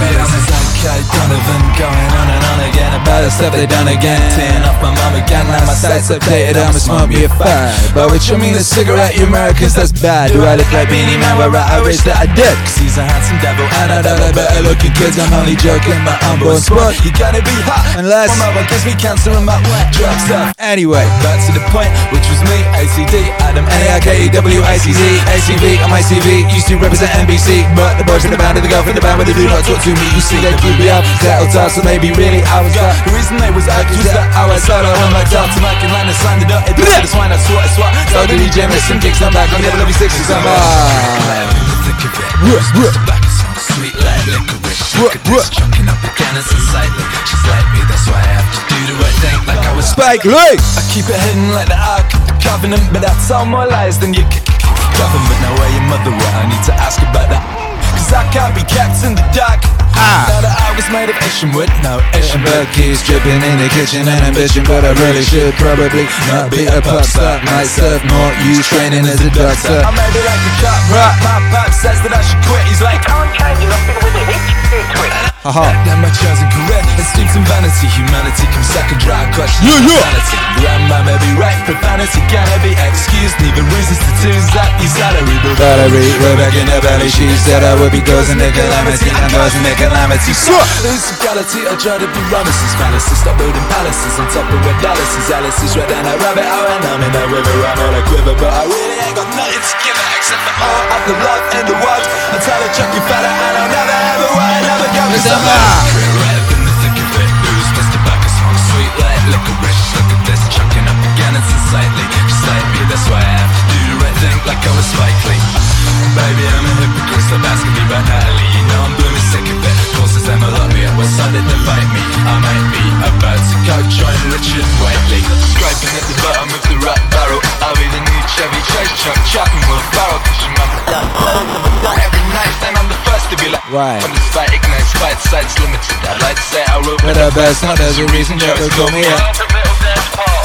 Speaker 2: this is okay, Donovan going on and on
Speaker 17: again about the stuff they done again. Tearing off my mom again, now my sights updated, I'ma smoke me a five. But what you mean a cigarette, you Americans, that's bad. Do I look like Beenie Man? Well, right, I wish that I did. Cause he's a handsome devil, and I know the better looking kids. I'm only joking, my unborn sport. You gotta be hot,
Speaker 2: Unless-
Speaker 17: my mother gives me cancer and my drug stuff.
Speaker 2: Anyway,
Speaker 17: Back to the point, which was me, ACD, Adam,
Speaker 2: N-A-I-K-E-W-I-C-Z, ACV on my CV, used to represent NBC, but the boys in the band and the girl from the band when they do not talk to me, you see they keep me up, settled down, so maybe really I was that.
Speaker 17: The reason they was accused that I was solo I'm like Dalton, like in line and signed it up It does the swine, I swat, I swat
Speaker 2: So the DJ miss some kicks, I'm back on the level 6 I'm
Speaker 17: Sweet like licorice Look at this, chucking up again, it's unsightly She's like me, that's why I have to do the right thing Like I was
Speaker 2: Spike Lee
Speaker 17: I keep it hidden like the Ark of the Covenant But I tell more lies than you c- c- c- government Now where your mother went, I need to ask about that Cause I can't be kept in the dark
Speaker 2: Ah.
Speaker 17: Now that I was made of Asian wood, no Asian
Speaker 2: But keys dripping in the kitchen and ambition But I really should probably not be a pop star Myself more you training as a doctor
Speaker 17: I made it like a cop rap. My pop says that I should quit. He's like, I don't change nothing with a hit.
Speaker 2: Haha.
Speaker 17: Then my chosen career and steeps in vanity. Humanity comes second, dry question.
Speaker 2: Yeah, yeah.
Speaker 17: Sanity. Grandma may be right, profanity cannot be excused. Neither reasons to choose that your salary. But
Speaker 2: Valerie, way back in the valley She said I would be causing the calamity I'm causing the calamity So
Speaker 17: Lose reality, I try to be Ramesses fallacies Stop building palaces on top of where Dallas is Alice is right down that rabbit hole And I'm in that river, I'm on a quiver But I really ain't got nothing to give her Except for all of the love and the world I'm trying to chuck you fella And I'll never ever want another go Cause I'm Right up in the thick of it Booze plus tobacco smoke Sweet like licorice Look at this, chucking up again It's unsightly Just like me, that's why I have to do the right thing Like I was Spike Lee Baby, I'm a hypocrite Stop asking me about Natalie You know I'm blooming them a lot, yeah What's how did they fight me? I might be about to go join Richard Whiteley Scraping at the bottom of the rap barrel. I'll be the new Chevy Chase truck Chopping with a barrel Cause your mother Every night then I'm the first to be like
Speaker 2: Right.
Speaker 17: From the spite ignorance Fight sites limited. I'd like to say I wrote
Speaker 2: But the best not there's a reason you would call me up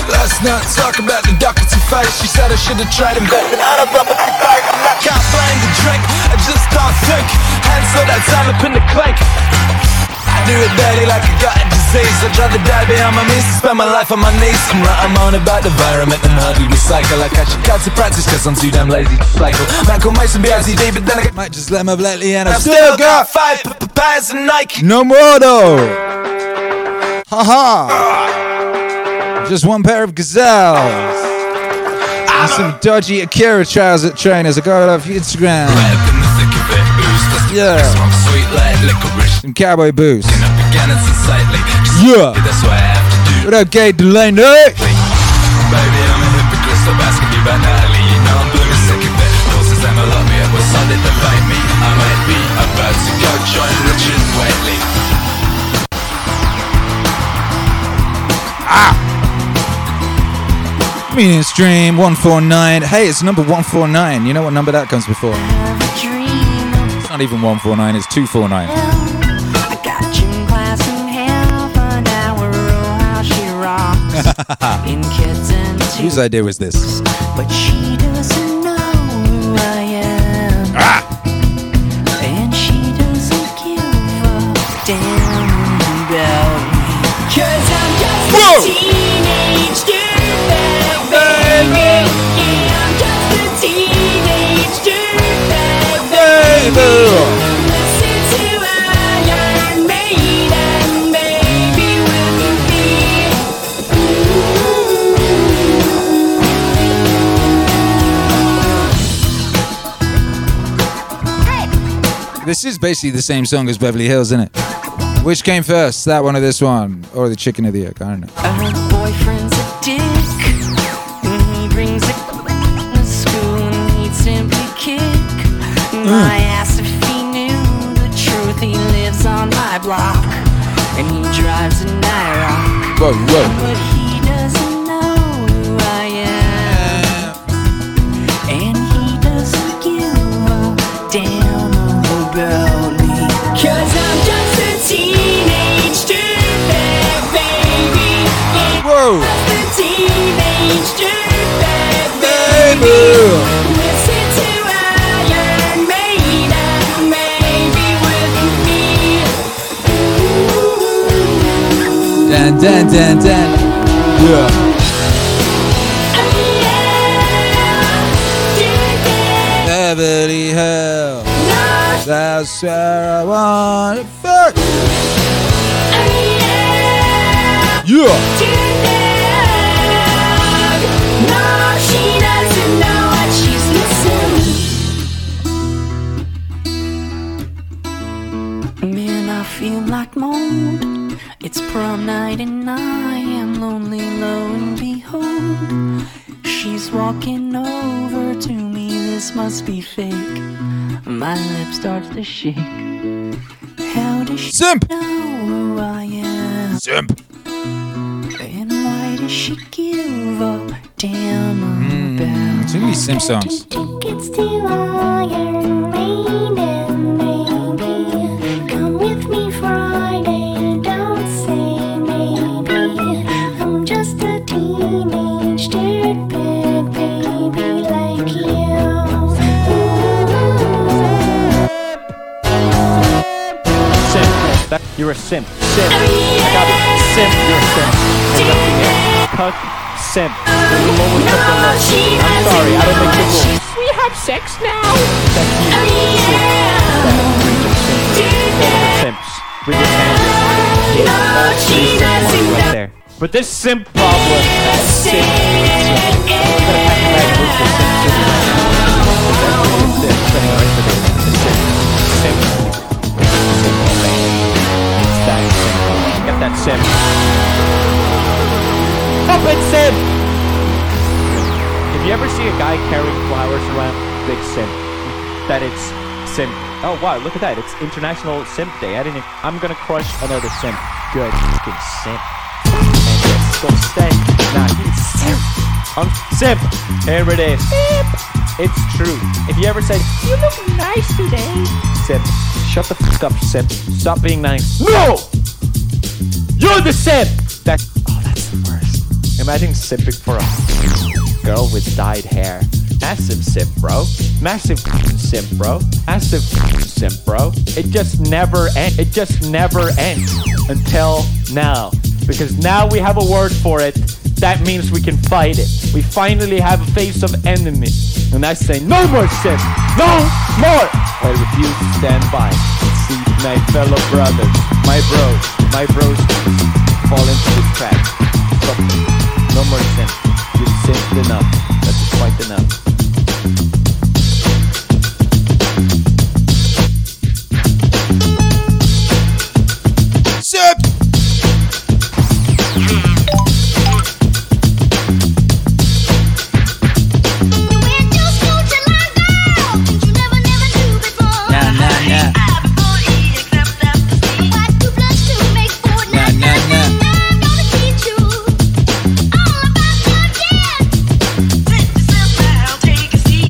Speaker 17: Let's not talk about the Doherty face. She said I should have tried investing out of property fight. I can't blame the drink, I just can't think. Hands all that time up in the clink. I do it daily like I got a disease. I'd rather die behind my than spend my life on my knees. I'm right, I'm on about the environment and hardly recycle. Like I should cut to practice cause I'm too damn lazy to cycle. Michael Mason, BICD, but then I
Speaker 2: Might just let my lately and I've still got
Speaker 17: five pairs of Nike.
Speaker 2: No more though Haha ah. Just one pair of gazelles And some dodgy Akira trouser trainers I got it off Instagram Yeah. Some cowboy boots Yeah. What up Gay Delaney?
Speaker 17: Baby, ah. I'm a hypocrite, stop asking me about Natalie You know I'm blooming sick of it Causes them a lot, yeah, what's on it to fight me I might be about to go join Richard Whiteley
Speaker 2: Meaning stream 149 Hey it's number 149 You know what number that comes before? It's not even 149 It's 249
Speaker 12: I got gym class in half an hour. Oh, how she rocks in kids and
Speaker 2: Whose idea was this?
Speaker 12: But she doesn't know who I am. Ah! And she doesn't give a damn about me. Cause I'm just
Speaker 2: Whoa! This is basically the same song as Beverly Hills, isn't it? Which came first, that one or this one? Or the chicken or the egg? I don't know.
Speaker 12: Her boyfriend's a dick. He brings it to school and he'd simply kick mm. my ass if he knew the truth. He lives on my block and he drives a Nyrock.
Speaker 2: Whoa, whoa.
Speaker 12: To me.
Speaker 2: Dan, Dan, Dan, Dan. Yeah. Beverly Hills. That's where I want it first. Yeah.
Speaker 12: Man, night and I am lonely, lo and behold. She's walking over to me, this must be fake. My lip starts to shake. How does she
Speaker 2: Simp.
Speaker 12: know who I am?
Speaker 2: Simp.
Speaker 12: And why does she give a damn hmm, about
Speaker 2: Too many Sim songs.
Speaker 18: You're a simp. Simp. I got it. Simp. You're a simp. And nothing else. Cuck. Simp. You're the lowest of the low. I'm sorry. I don't make the rules.
Speaker 15: We have sex now.
Speaker 18: That's you. Simp. That breed of simps. One of the simps. With your hands. Yeah. Three simp right there. But this simp problem. Simp. I'm gonna pack a bag and move to simp city. It's this. Spending right for this. It's simp. Simp. That simp. Up it, simp! If you ever see a guy carrying flowers around, big simp. That it's simp. Oh wow, look at that. It's International Simp Day. I didn't even, I'm gonna crush another simp. Good. Fucking simp. And yes, go stay. Nah, he's simp. I'm simp. Here it is. Simp. It's true. If you ever said, you look nice today. Simp. Shut the fuck up, simp. Stop being nice. No! You're the simp! That, oh, that's the worst. Imagine simping for a girl with dyed hair. Massive simp, bro. Massive simp, bro. Massive simp, bro. It just never ends. It just never ends until now. Because now we have a word for it. That means we can fight it. We finally have a face of enemy. And I say, no more simp! No more! I refuse to stand by my fellow brothers, my bros, my bros fall into this trap. Stop. No more simp. You've simped enough. That's quite enough.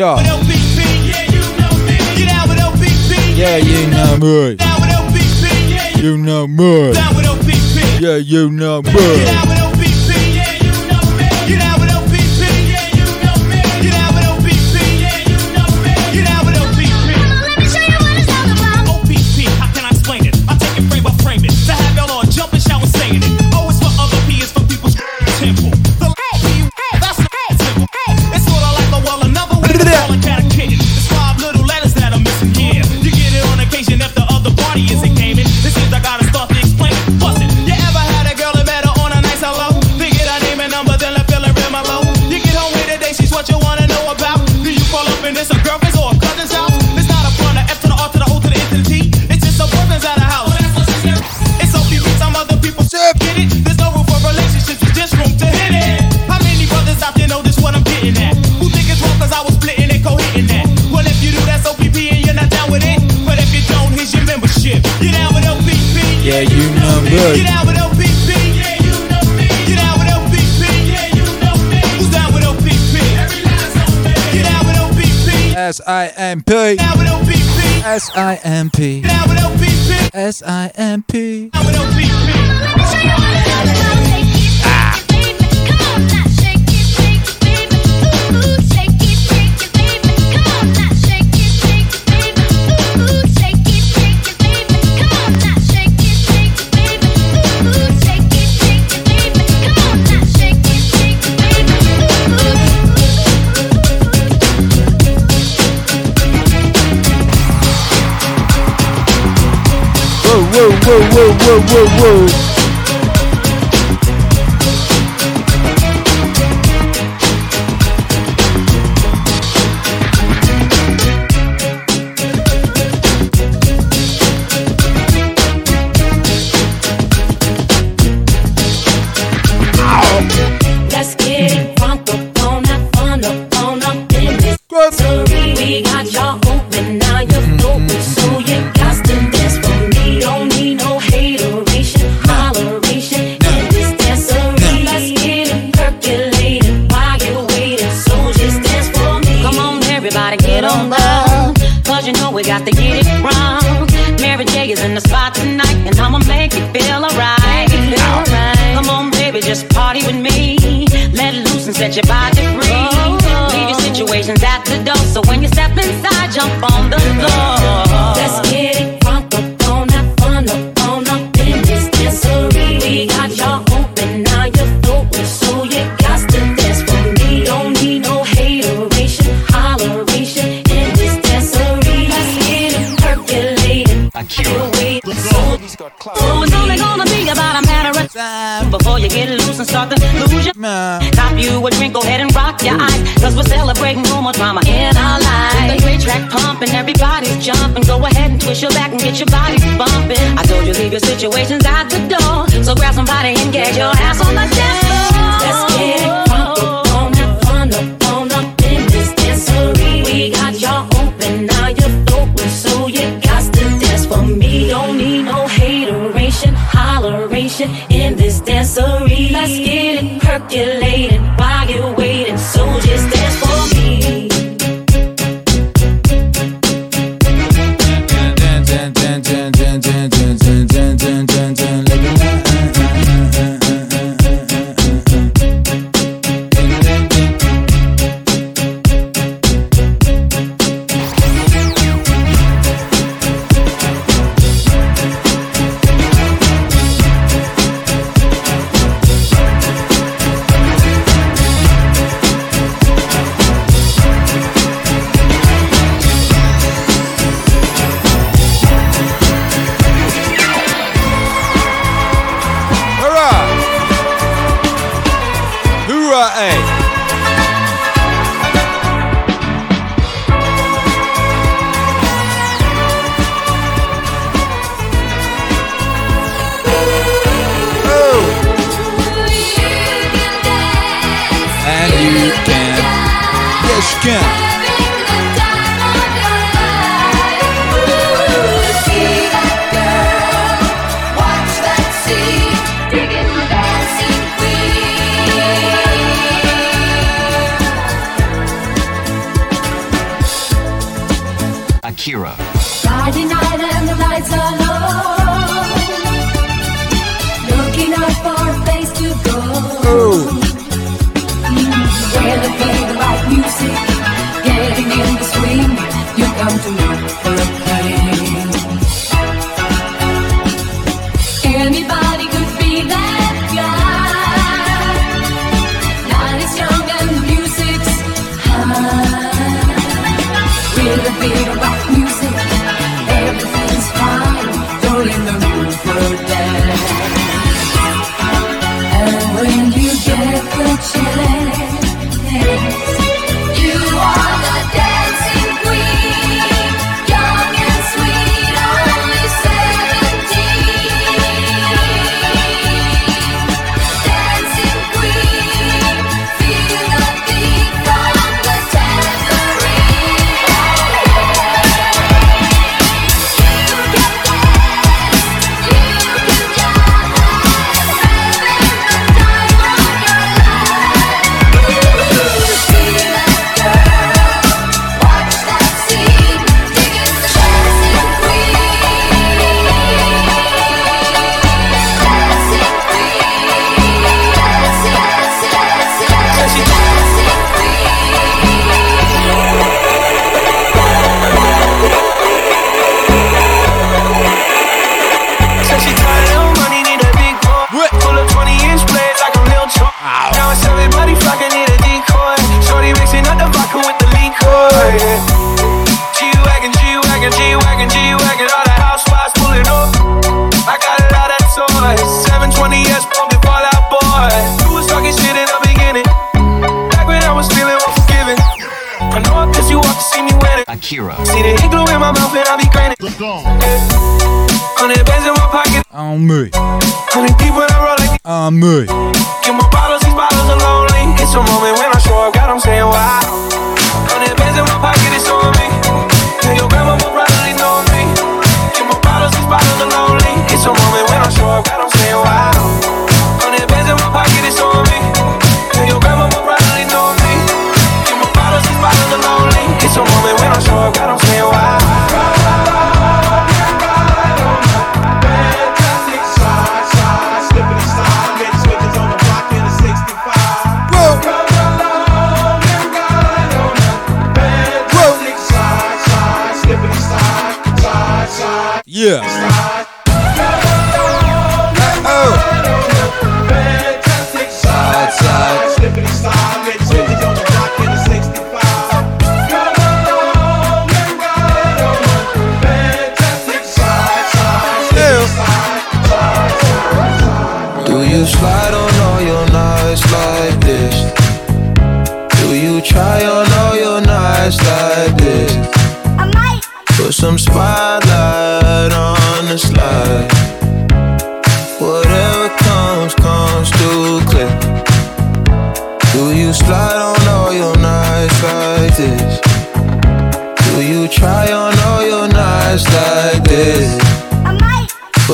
Speaker 2: Yo.
Speaker 19: Yeah, you know me.
Speaker 20: You know me. Yeah, you know me.
Speaker 19: I M P. S I M P. S I M P. whoa, whoa.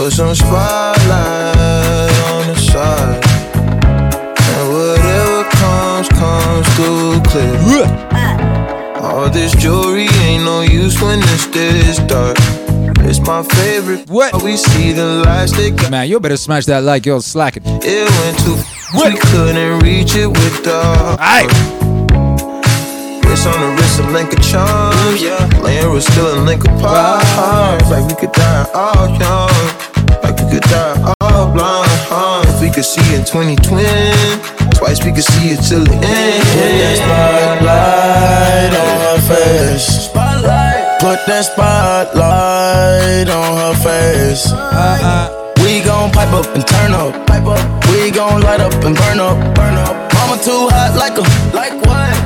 Speaker 21: Put some spotlight on the side. And whatever comes, comes too clear. Uh. All this jewelry ain't no use when it's this dark. It's my favorite.
Speaker 2: What?
Speaker 21: We see the lights that got
Speaker 2: Man, you better smash that like you're slacking.
Speaker 21: it went too. We couldn't reach it with the.
Speaker 2: Aye.
Speaker 21: Wrist on the wrist of link of charms. Yeah. Laying was still a link apart. Like we could die all young. Could die all blind. Huh? If we could see in 2020, twice we could see it till the end.
Speaker 22: Spotlight on her face. Spotlight. Put that spotlight on her face.
Speaker 2: Uh-uh.
Speaker 22: We gon' pipe up and turn up. Pipe up. We gon' light up and burn up. Burn up. Mama too hot like a like what?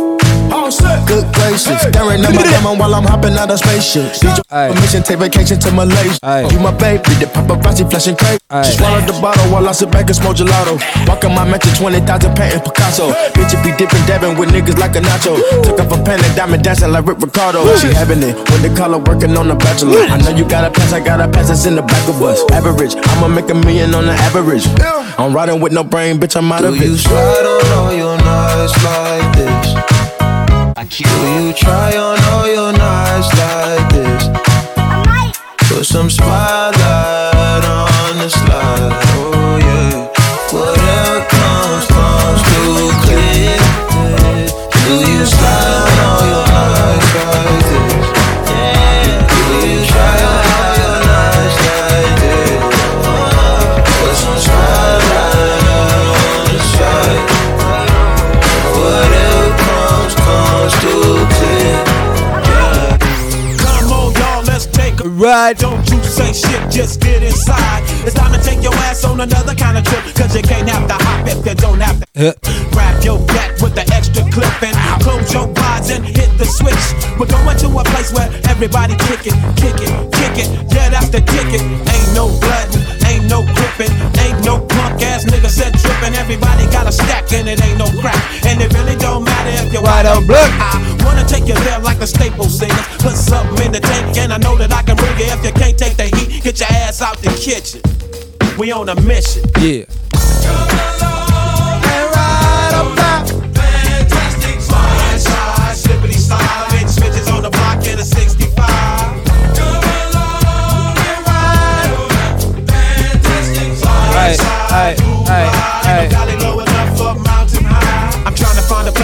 Speaker 22: Good gracious, staring at my diamond while I'm hopping out of spaceship. Need your permission, take vacation to Malaysia. Aye. You my baby, the paparazzi flashing crazy. She swallowed the bottle while I sit back and smoke gelato. Walking my mansion, 20,000 painting Picasso. Bitch, it be dipping, dabbing with niggas like a nacho. Took off a pen and diamond dancing like Rick Ricardo. She having it when the color working on the bachelor. I know you got a pass, I got a pass, that's in the back of us. Average, I'ma make a million on the average. I'm riding with no brain, bitch, I'm out
Speaker 21: Do
Speaker 22: of it.
Speaker 21: you slide on all your nights like this? Do you try on all your nights like this? Put some spotlight on the slide. Oh yeah. Whatever comes, comes too clear. Do you slide
Speaker 2: ride.
Speaker 20: Don't you say shit, just get inside. It's time to take your ass on another kind of trip. Cause you can't have to hop if you don't have to. Uh. Grab your back with the extra clip and close your eyes and hit the switch. We're going to a place where everybody kick it, kick it, kick it. Yeah, that's the ticket. Ain't no blood, ain't no gripping, ain't no punk ass nigga said tripping. Everybody got a stack and it ain't no crack. And it really don't matter if you're
Speaker 2: White or black.
Speaker 20: I wanna take you there like the staple singers. Put something in the tank and I know that I can bring it. If you can't take the heat, get your ass out the kitchen. We on a mission.
Speaker 2: Yeah.
Speaker 20: Go along and ride on that. Fantastic slide, slide,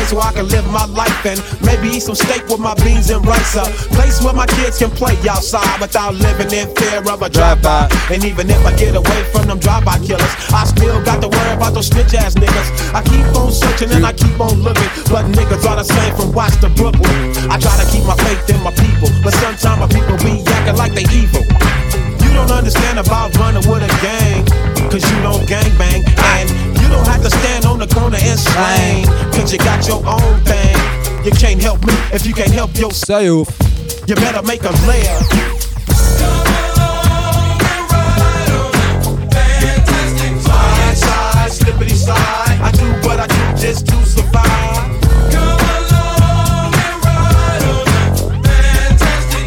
Speaker 20: to where I can live my life and maybe eat some steak with my beans and rice. A place where my kids can play outside without living in fear of a drive-by. And even if I get away from them drive-by killers, I still got to worry about those snitch ass niggas. I keep on searching and I keep on looking, but niggas are the same from Watts to Brooklyn. I try to keep my faith in my people, but sometimes my people be acting like they evil. You don't understand about running with a gang, cause you don't gang bang. And you
Speaker 23: complain. Cause you got your own thing. You can't help me if you can't help yourself. You better make a slide, slippity slide. I do what I do just to survive.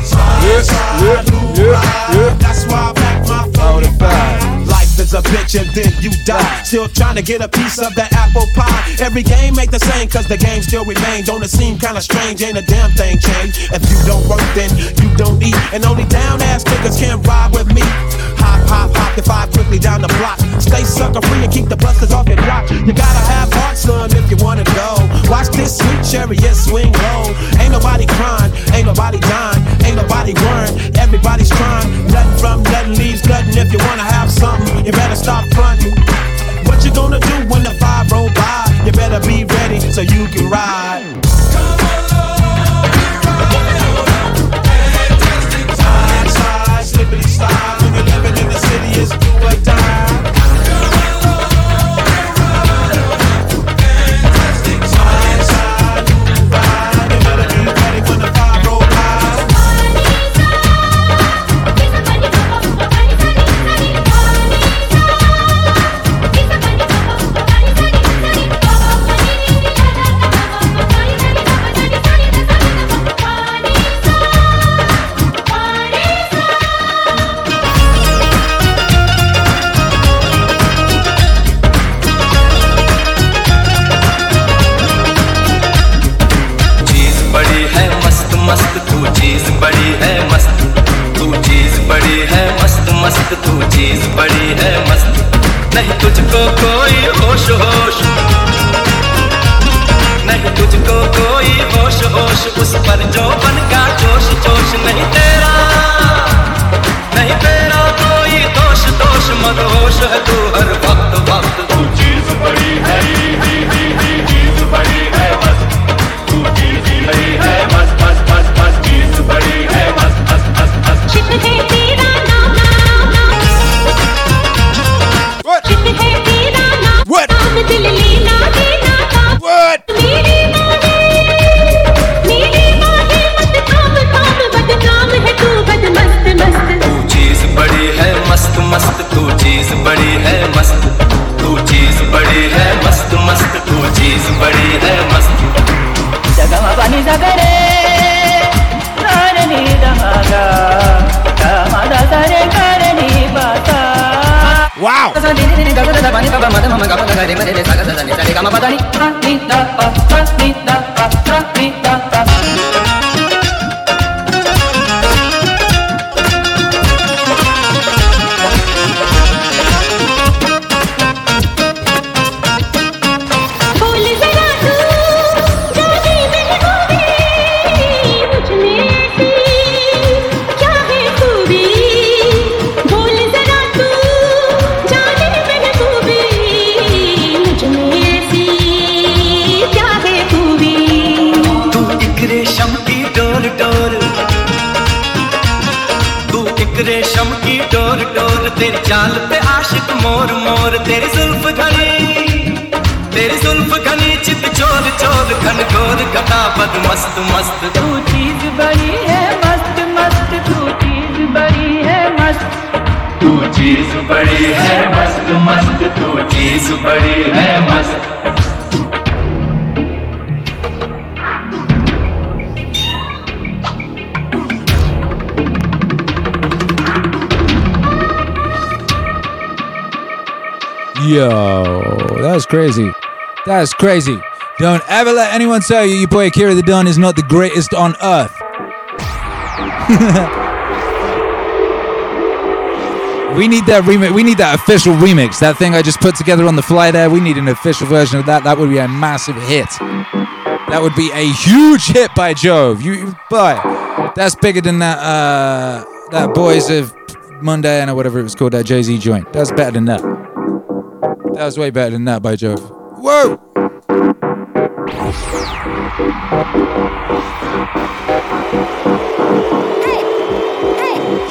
Speaker 23: Slide, slide, move is a bitch and then you die. Still trying to get a piece of that apple pie. Every game ain't the same cause the game still remains. Don't it seem kinda strange? Ain't a damn thing changed. If you don't work, then you don't eat. And only down ass niggas can ride with me. Hop, hop, hop, if I quickly down the block. Stay sucker free and keep the busters off your block. You gotta have heart, son, if you wanna go. Watch this sweet chariot swing low. Ain't nobody crying, ain't nobody dying, ain't nobody worrying. Everybody's trying. Nothing from nothing leaves nothing. If you wanna have something, better stop fronting. What you gonna do when the five roll by?
Speaker 2: That's crazy. Don't ever let anyone tell you your boy Akira the Don is not the greatest on earth. we need that remix. We need that official remix. That thing I just put together on the fly there. We need an official version of that. That would be a massive hit. That would be a huge hit by Jove. You, but that's bigger than that. Uh, that Boys of Monday or whatever it was called. That Jay Z joint. That's better than that. That was way better than that by Jove. Whoa!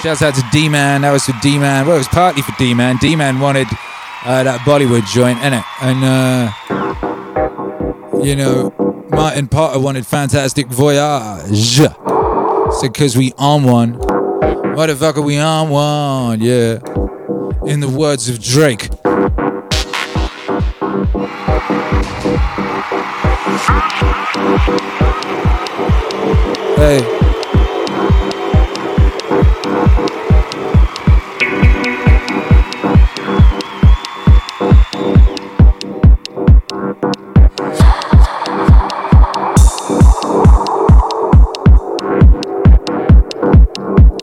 Speaker 2: Shouts out to D Man. That was for D Man. Well, it was partly for D Man. D Man wanted uh, that Bollywood joint, innit? And uh, You know, Martin Potter wanted Fantastic Voyage. So, because we on one. Motherfucker, we on one. Yeah. In the words of Drake. Hey.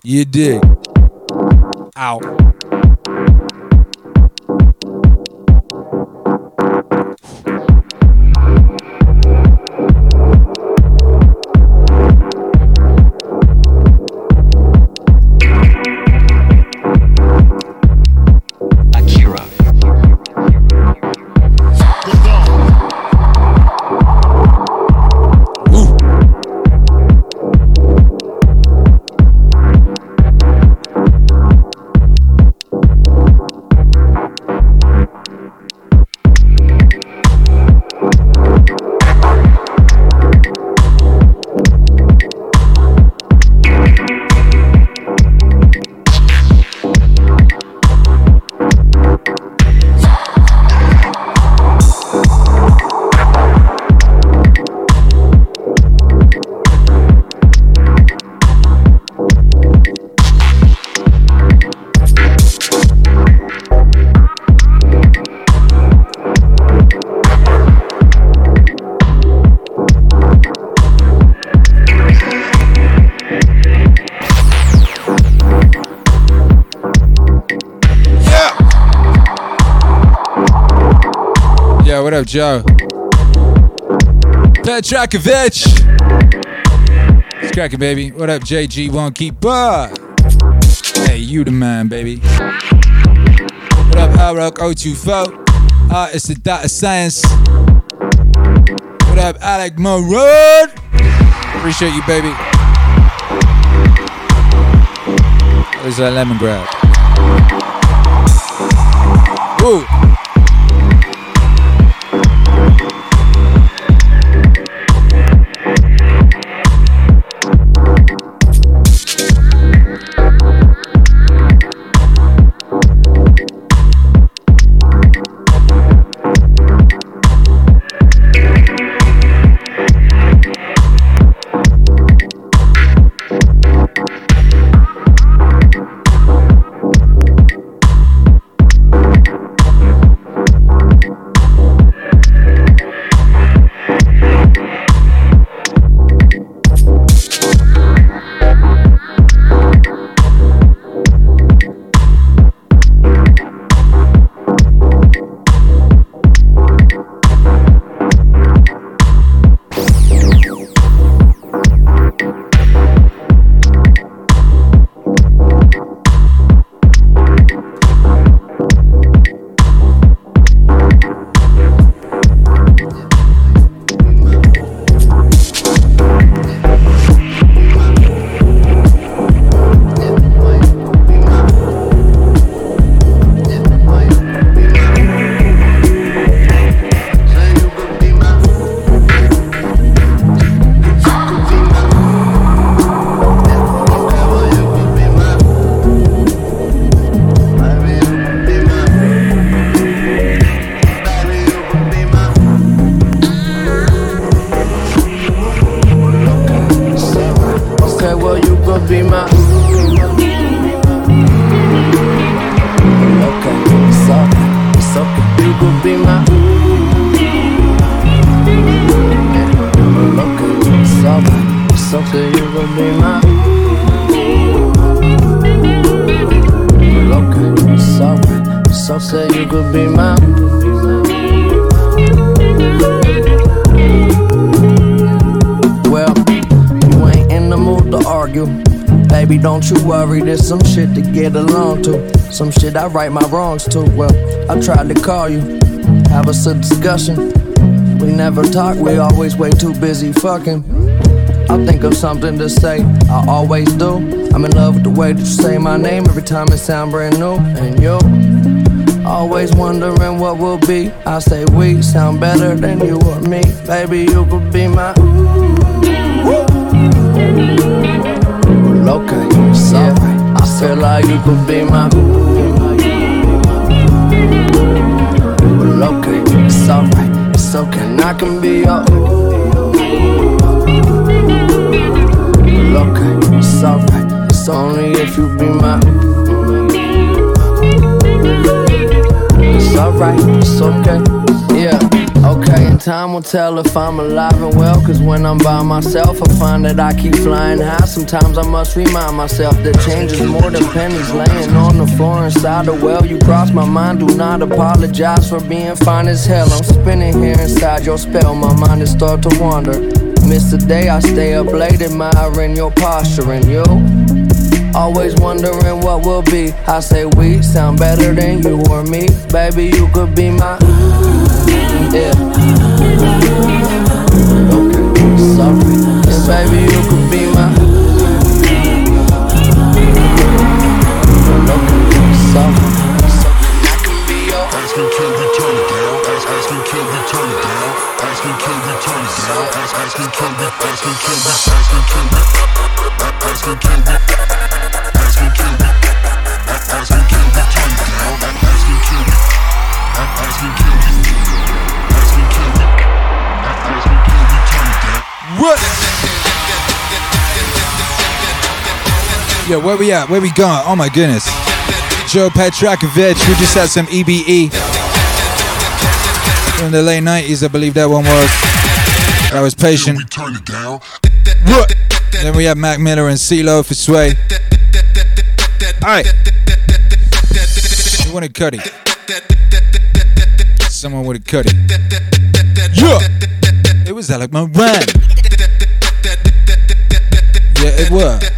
Speaker 2: You dig. Ow. Joe? Petrakovich. It's cracking, baby. What up, JG? Won't keep up. Hey, you the man, baby. What up, Alrock 024? Artist of data science. What up, Alec Monroe? Appreciate you, baby. There's that lemon grab. Woo.
Speaker 24: I right my wrongs too Well, I tried to call you, have us a discussion. We never talk, we always way too busy fucking. I think of something to say, I always do. I'm in love with the way that you say my name every time it sound brand new. And you, Always wondering what will be. I say we sound better than you or me. Baby, you could be my. Well, okay, it's alright. I feel like you could be my. Well, can be your. Well, okay, it's alright. It's only if you be my. It's alright, it's okay. Yeah, time will tell if I'm alive and well. Cause when I'm by myself, I find that I keep flying high. Sometimes I must remind myself that change is more than pennies laying on the floor inside the well. You cross my mind, do not apologize for being fine as hell. I'm spinning here inside your spell, my mind is start to wander. Miss the day I stay up late admiring your posture and you. Always wondering what will be. I say we sound better than you or me. Baby, you could be my. Yeah. Yeah, baby, you could be my.
Speaker 4: Ask me, can we? Ask, me, can we? Ask me, can we ask me, can we? Ask me, can we?
Speaker 2: Yo, where we at? Where we going? Oh my goodness. Joe Petrakovic, we just had some EBE. In the late 90s, I believe that one was. I was patient. Then we have Mac Miller and CeeLo for Sway. Alright. We want a cutty. Someone with a cutty. Yeah! It was Alec Moran. Yeah, it was.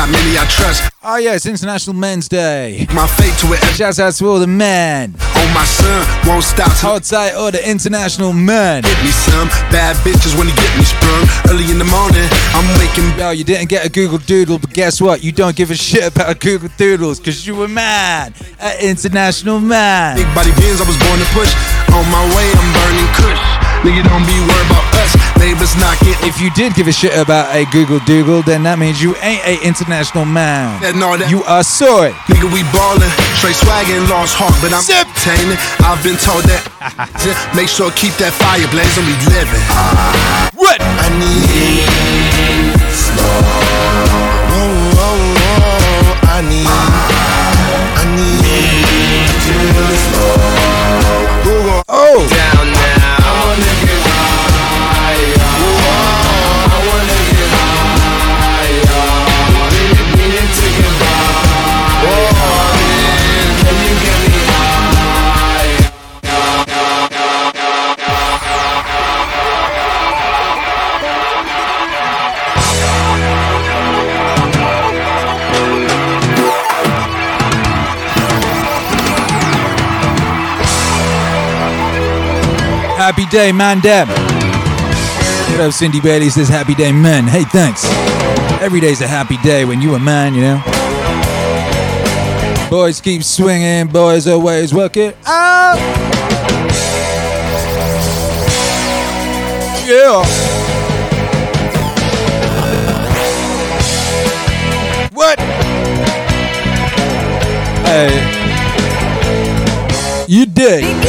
Speaker 4: Not many I trust.
Speaker 2: Oh yeah, it's International Men's Day.
Speaker 4: My fate to it.
Speaker 2: Shouts out to all the men.
Speaker 4: Oh my son, won't stop.
Speaker 2: Hold tight, all the international men.
Speaker 4: Get me some bad bitches when you get me sprung. Early in the morning, I'm waking.
Speaker 2: Yo, you didn't get a Google Doodle, but guess what? You don't give a shit about Google Doodles because you were mad an international man.
Speaker 4: Big body beans, I was born to push. On my way, I'm burning kush. Nigga, don't be worried about. Neighbors knocking.
Speaker 2: If you did give a shit about a Google Doodle, then that means you ain't a international man.
Speaker 4: That, no, that,
Speaker 2: You are sorry.
Speaker 4: Nigga, we ballin', straight swaggin', lost heart, but I'm entertaining. I've been told that. Make sure keep that fire blazing, we living.
Speaker 2: What?
Speaker 4: I need slow. Oh, oh, oh, I need. I need to slow.
Speaker 2: Oh.
Speaker 4: Down now.
Speaker 2: Happy day, man, dem. What up, Cindy Bailey says happy day, man. Hey, thanks. Every day's a happy day when you a man, you know. Boys keep swinging, boys always work it out. Yeah. What? Hey. You did.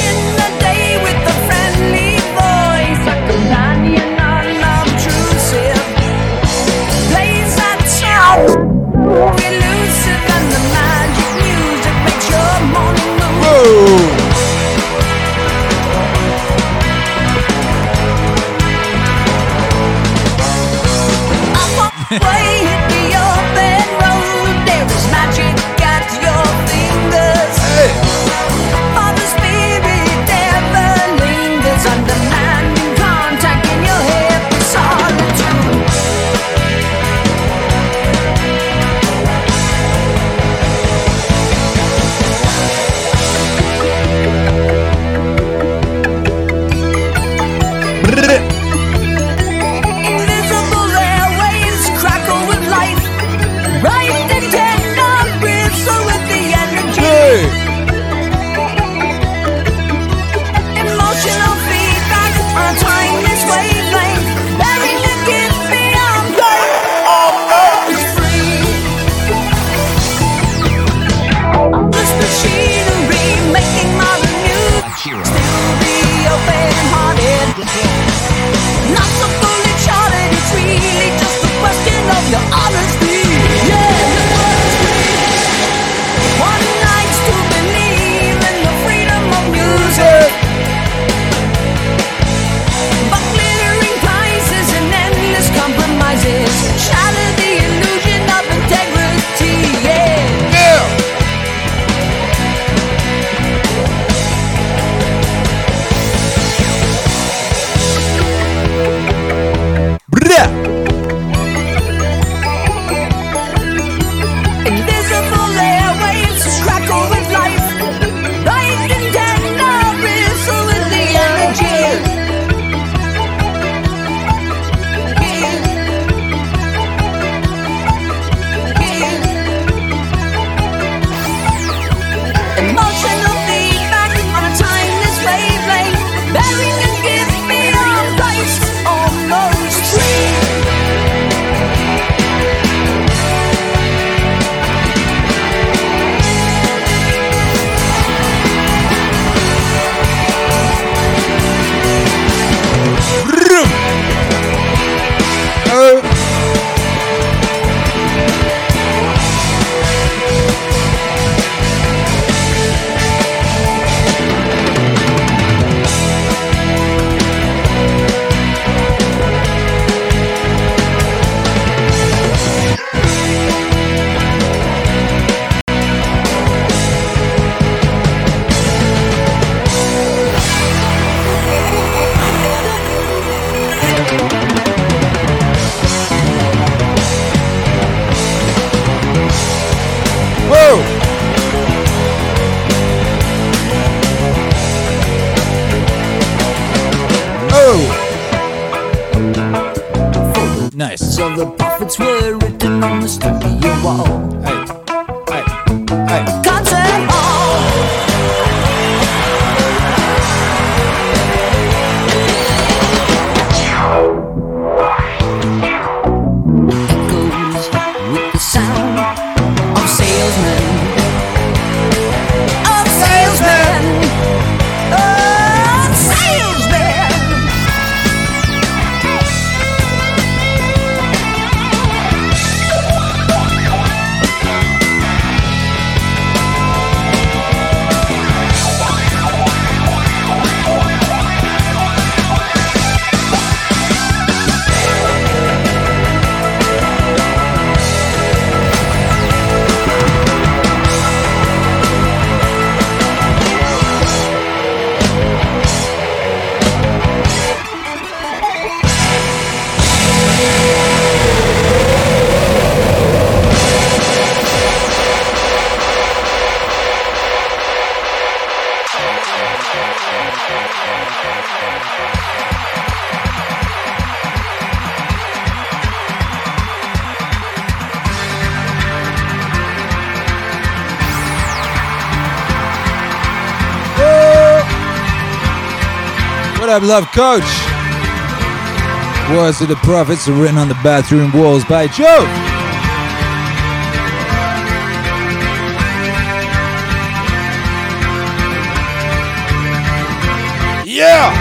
Speaker 25: Up Love Coach? Words of the prophets are written on the bathroom walls by Joe. Yeah!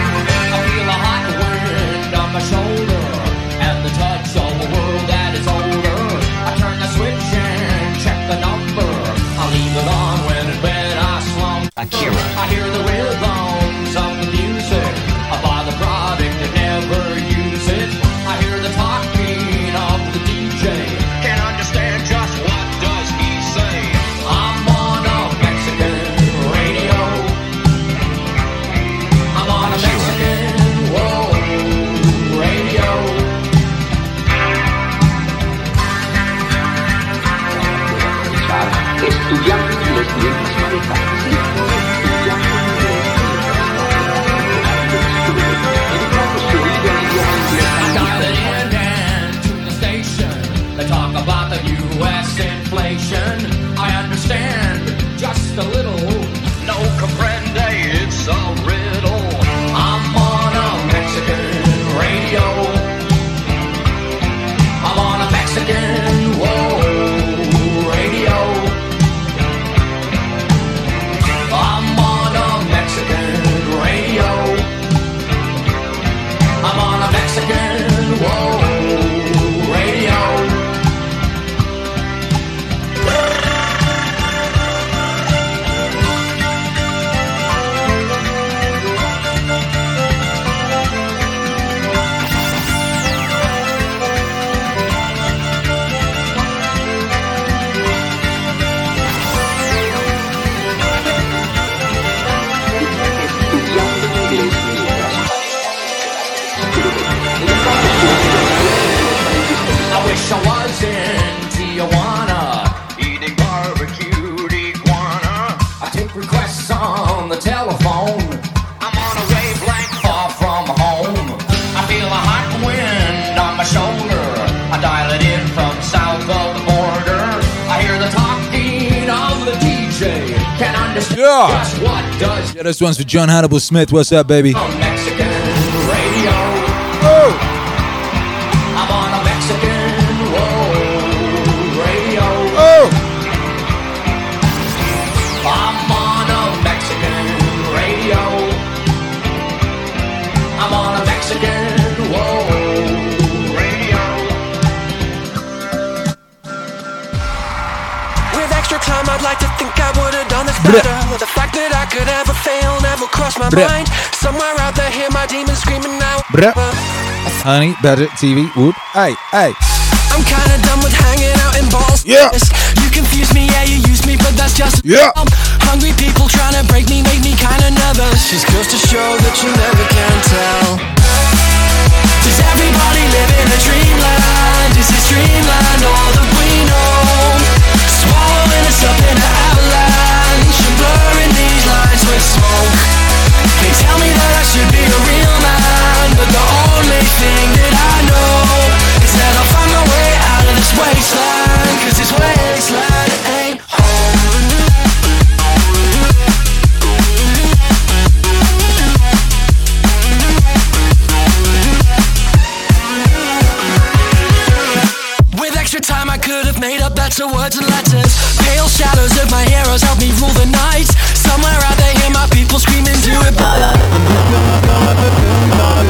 Speaker 25: ones for John Hannibal Smith. What's up, baby?
Speaker 26: mind. Somewhere out there, hear my screaming.
Speaker 25: Bruh. Honey, budget, TV, whoop, hey, hey.
Speaker 26: I'm kinda done with hanging out in balls.
Speaker 25: Yeah.
Speaker 26: You confuse me, yeah, you use me, but that's just.
Speaker 25: Yeah.
Speaker 26: Hungry people trying to break me, make me kinda nervous. Goes to show that you never can tell. Does everybody live in a dreamland? Is this dreamland all that we know? Swallowing us up in an avalanche blurring these lines with smoke. They tell me that I should be a real man But the only thing that I know Is that I'll find my way out of this wasteland Cause this wasteland ain't time I could have made up better words and letters. Pale shadows of my heroes help me rule the night people screaming, do it,
Speaker 22: blah, blah, blah, blah, blah, blah,
Speaker 2: blah.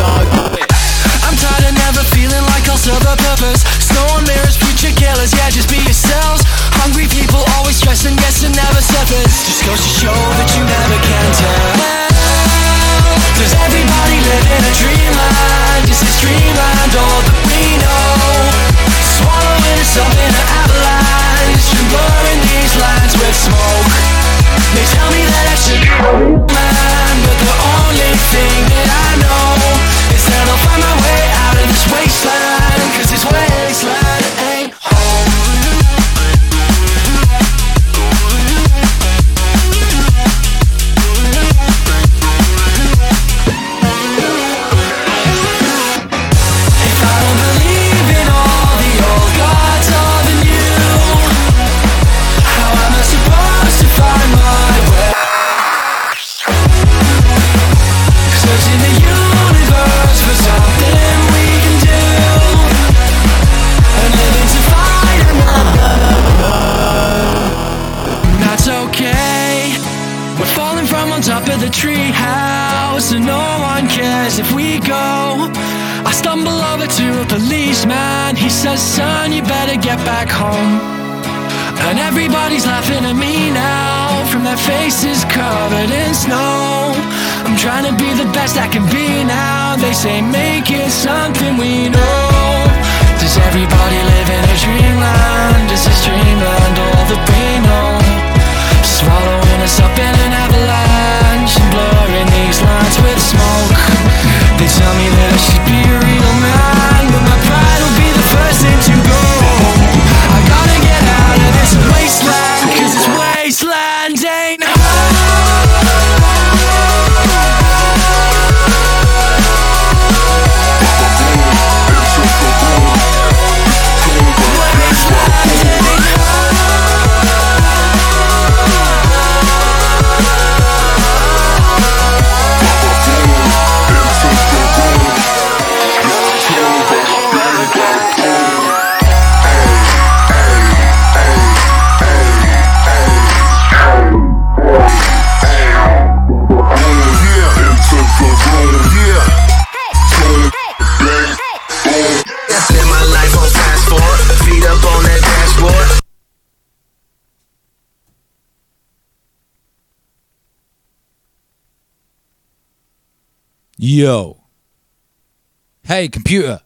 Speaker 2: Hey, computer.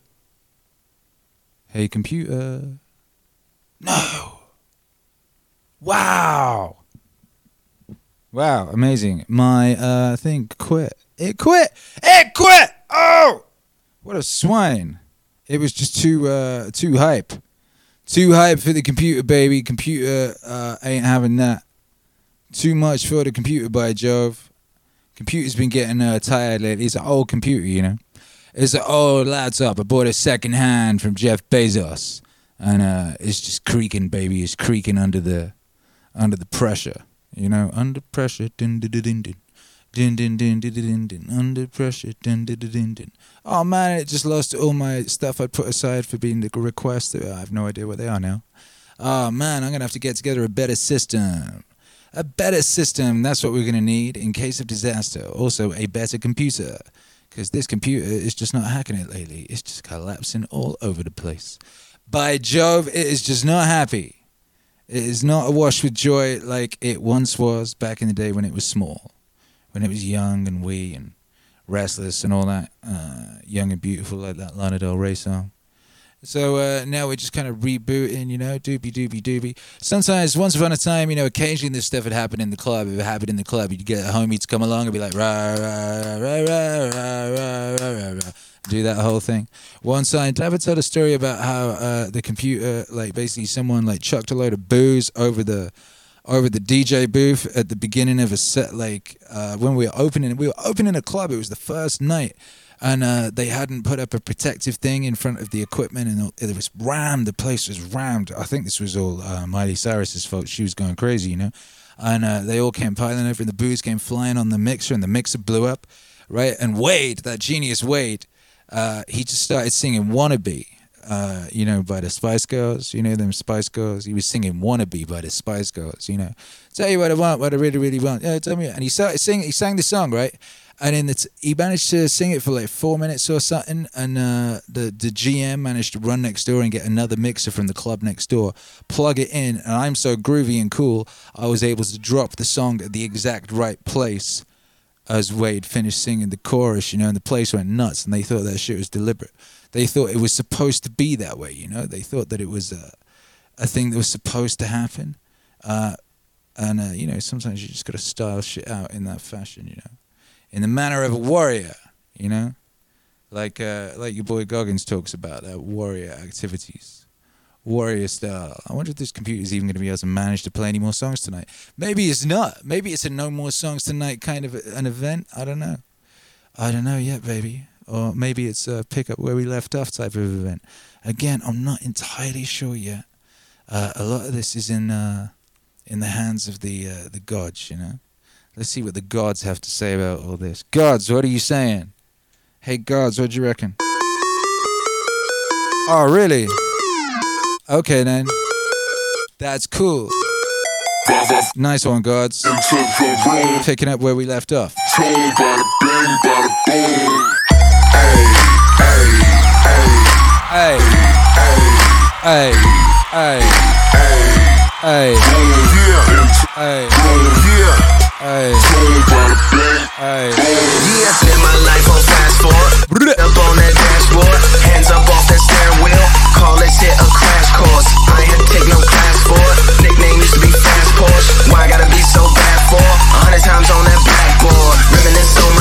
Speaker 2: Hey, computer. No. Wow. Wow, amazing. My uh thing quit. It quit. It quit. Oh. What a swine. It was just too uh too hype. Too hype for the computer, baby. Computer uh ain't having that. Too much for the computer by Jove. Computer's been getting uh, tired lately. It's an old computer, you know. It's an old laptop. I bought it hand from Jeff Bezos, and uh, it's just creaking, baby. It's creaking under the under the pressure, you know. Under pressure, din din din din din. Din din din din din din. Under pressure, din din din din. Oh man, it just lost all my stuff I put aside for being the request. I have no idea what they are now. Oh man, I'm gonna have to get together a better system. A better system, that's what we're to need in case of disaster. Also, a better computer. Because this computer is just not hacking it lately. It's just collapsing all over the place. By Jove, it is just not happy. It is not awash with joy like it once was back in the day when it was small. When it was young and wee and restless and all that. Uh, young and beautiful, like that Lana Del Rey song. So uh, now we're just kind of rebooting, you know, doobie doobie doobie. Sometimes, once upon a time, you know, occasionally this stuff would happen in the club. If it happened in the club, you'd get a homie to come along and be like, rah, rah, rah, rah, rah, rah, rah, rah. Do that whole thing. Once I ever told a story about how uh, the computer, like basically someone like chucked a load of booze over the over the DJ booth at the beginning of a set, like uh, when we were opening, we were opening a club. It was the first night, and uh, they hadn't put up a protective thing in front of the equipment, and it was rammed. The place was rammed. I think this was all uh, Miley Cyrus's fault. She was going crazy, you know. And uh, they all came piling over, and the booze came flying on the mixer, and the mixer blew up, right? And Wade, that genius Wade, uh, he just started singing "Wannabe." uh, you know, by the Spice Girls. You know them Spice Girls. He was singing "Wannabe" by the Spice Girls. You know, tell you what I want, what I really, really want. Yeah, tell me. And he started sing. He sang the song right, and then it's, he managed to sing it for like four minutes or something. And uh, the the GM managed to run next door and get another mixer from the club next door, plug it in, and I'm so groovy and cool. I was able to drop the song at the exact right place as Wade finished singing the chorus, you know, and the place went nuts, and they thought that shit was deliberate. They thought it was supposed to be that way, you know. They thought that it was a, a thing that was supposed to happen, uh, and uh, you know, sometimes you just got to style shit out in that fashion, you know, in the manner of a warrior, you know, like uh, like your boy Goggins talks about that warrior activities. Warrior style. I wonder if this computer is even going to be able to manage to play any more songs tonight. Maybe it's not. Maybe it's a no more songs tonight kind of an event. I don't know. I don't know yet, baby. Or maybe it's a pick up where we left off type of event. Again, I'm not entirely sure yet. Uh, a lot of this is in uh, in the hands of the uh, the gods, you know. Let's see what the gods have to say about all this. Gods, what are you saying? Hey, gods, what do you reckon? Oh, really? Okay, then. That's cool. Nice one, gods. Picking up where we left off. Hey. Hey. Hey. Hey. Hey. Hey. Hey.
Speaker 22: Yeah, spend my life on fast forward. Up on that dashboard, hands up off that steering wheel. Call this shit a crash course. I ain't take no class for it. Nickname used to be Fast Porsche. Why I gotta be so bad for? A hundred times on that blackboard. Reminisce on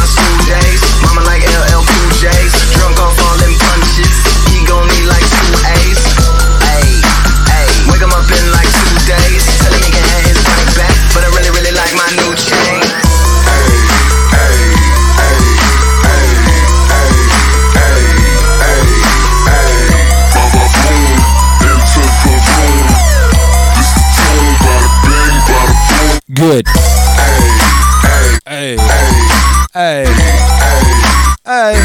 Speaker 2: Good. Hey. Hey. Hey.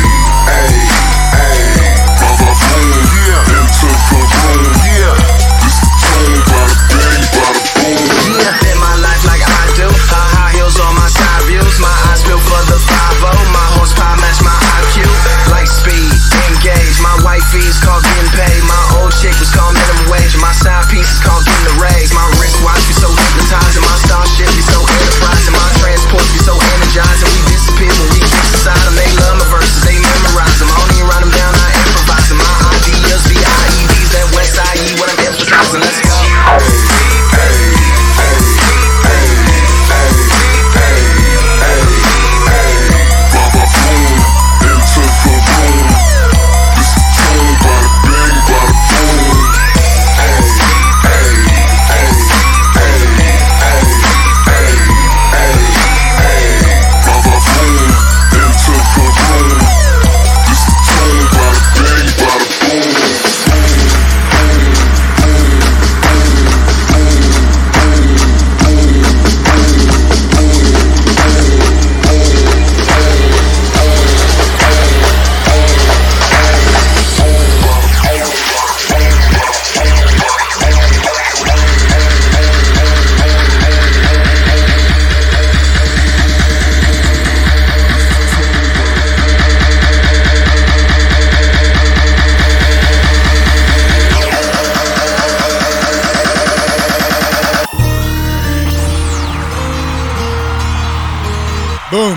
Speaker 22: Yeah, live my life like I do. High, high heels on my side views. My eyes feel for the 5 My horsepower match my IQ. Light speed, engage. My white fees called getting paid. My old chick was called minimum wage. My side piece is called getting the raise. My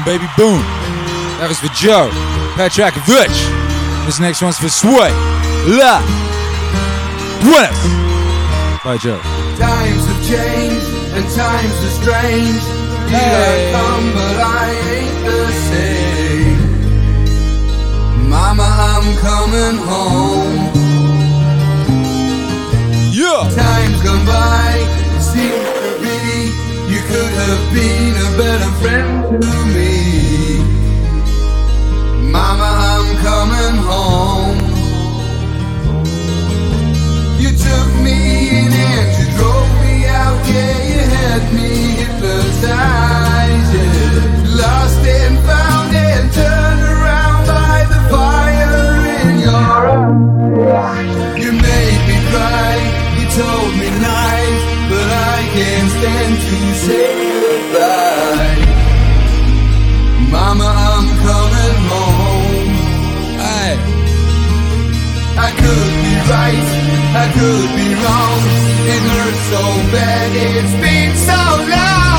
Speaker 2: Boom, baby, boom. That was for Joe. Patrick Vich. This next one's for Sway. La. Buenas. Bye, Joe.
Speaker 27: Times have changed and times are strange. Here I come, but I ain't the same. Mama, I'm coming home.
Speaker 2: Yeah.
Speaker 27: Times gone by, seems that really you could have been a better friend to me. Mama, I'm coming home. You took me in and you drove me out, yeah, you had me hypnotized, yeah. Lost and found to say goodbye. Mama, I'm coming home. I could be right, I could be wrong. It hurts so bad, it's been so long.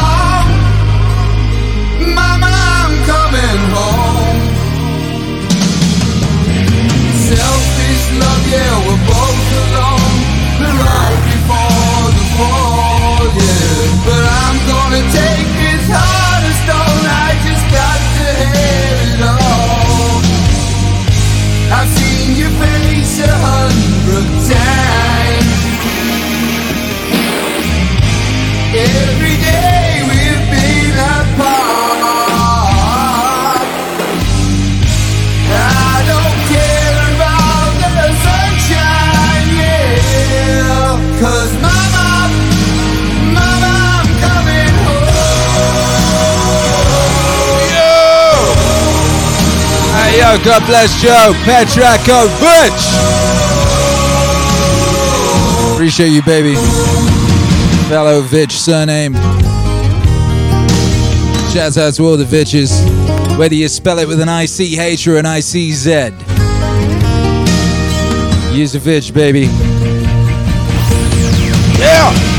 Speaker 2: God bless Joe, Petraco, Butch. Appreciate you, baby. Fellow Vitch surname. Shouts out to all the Vitches, whether you spell it with an ICH or an ICZ. Use a Vitch, baby. Yeah!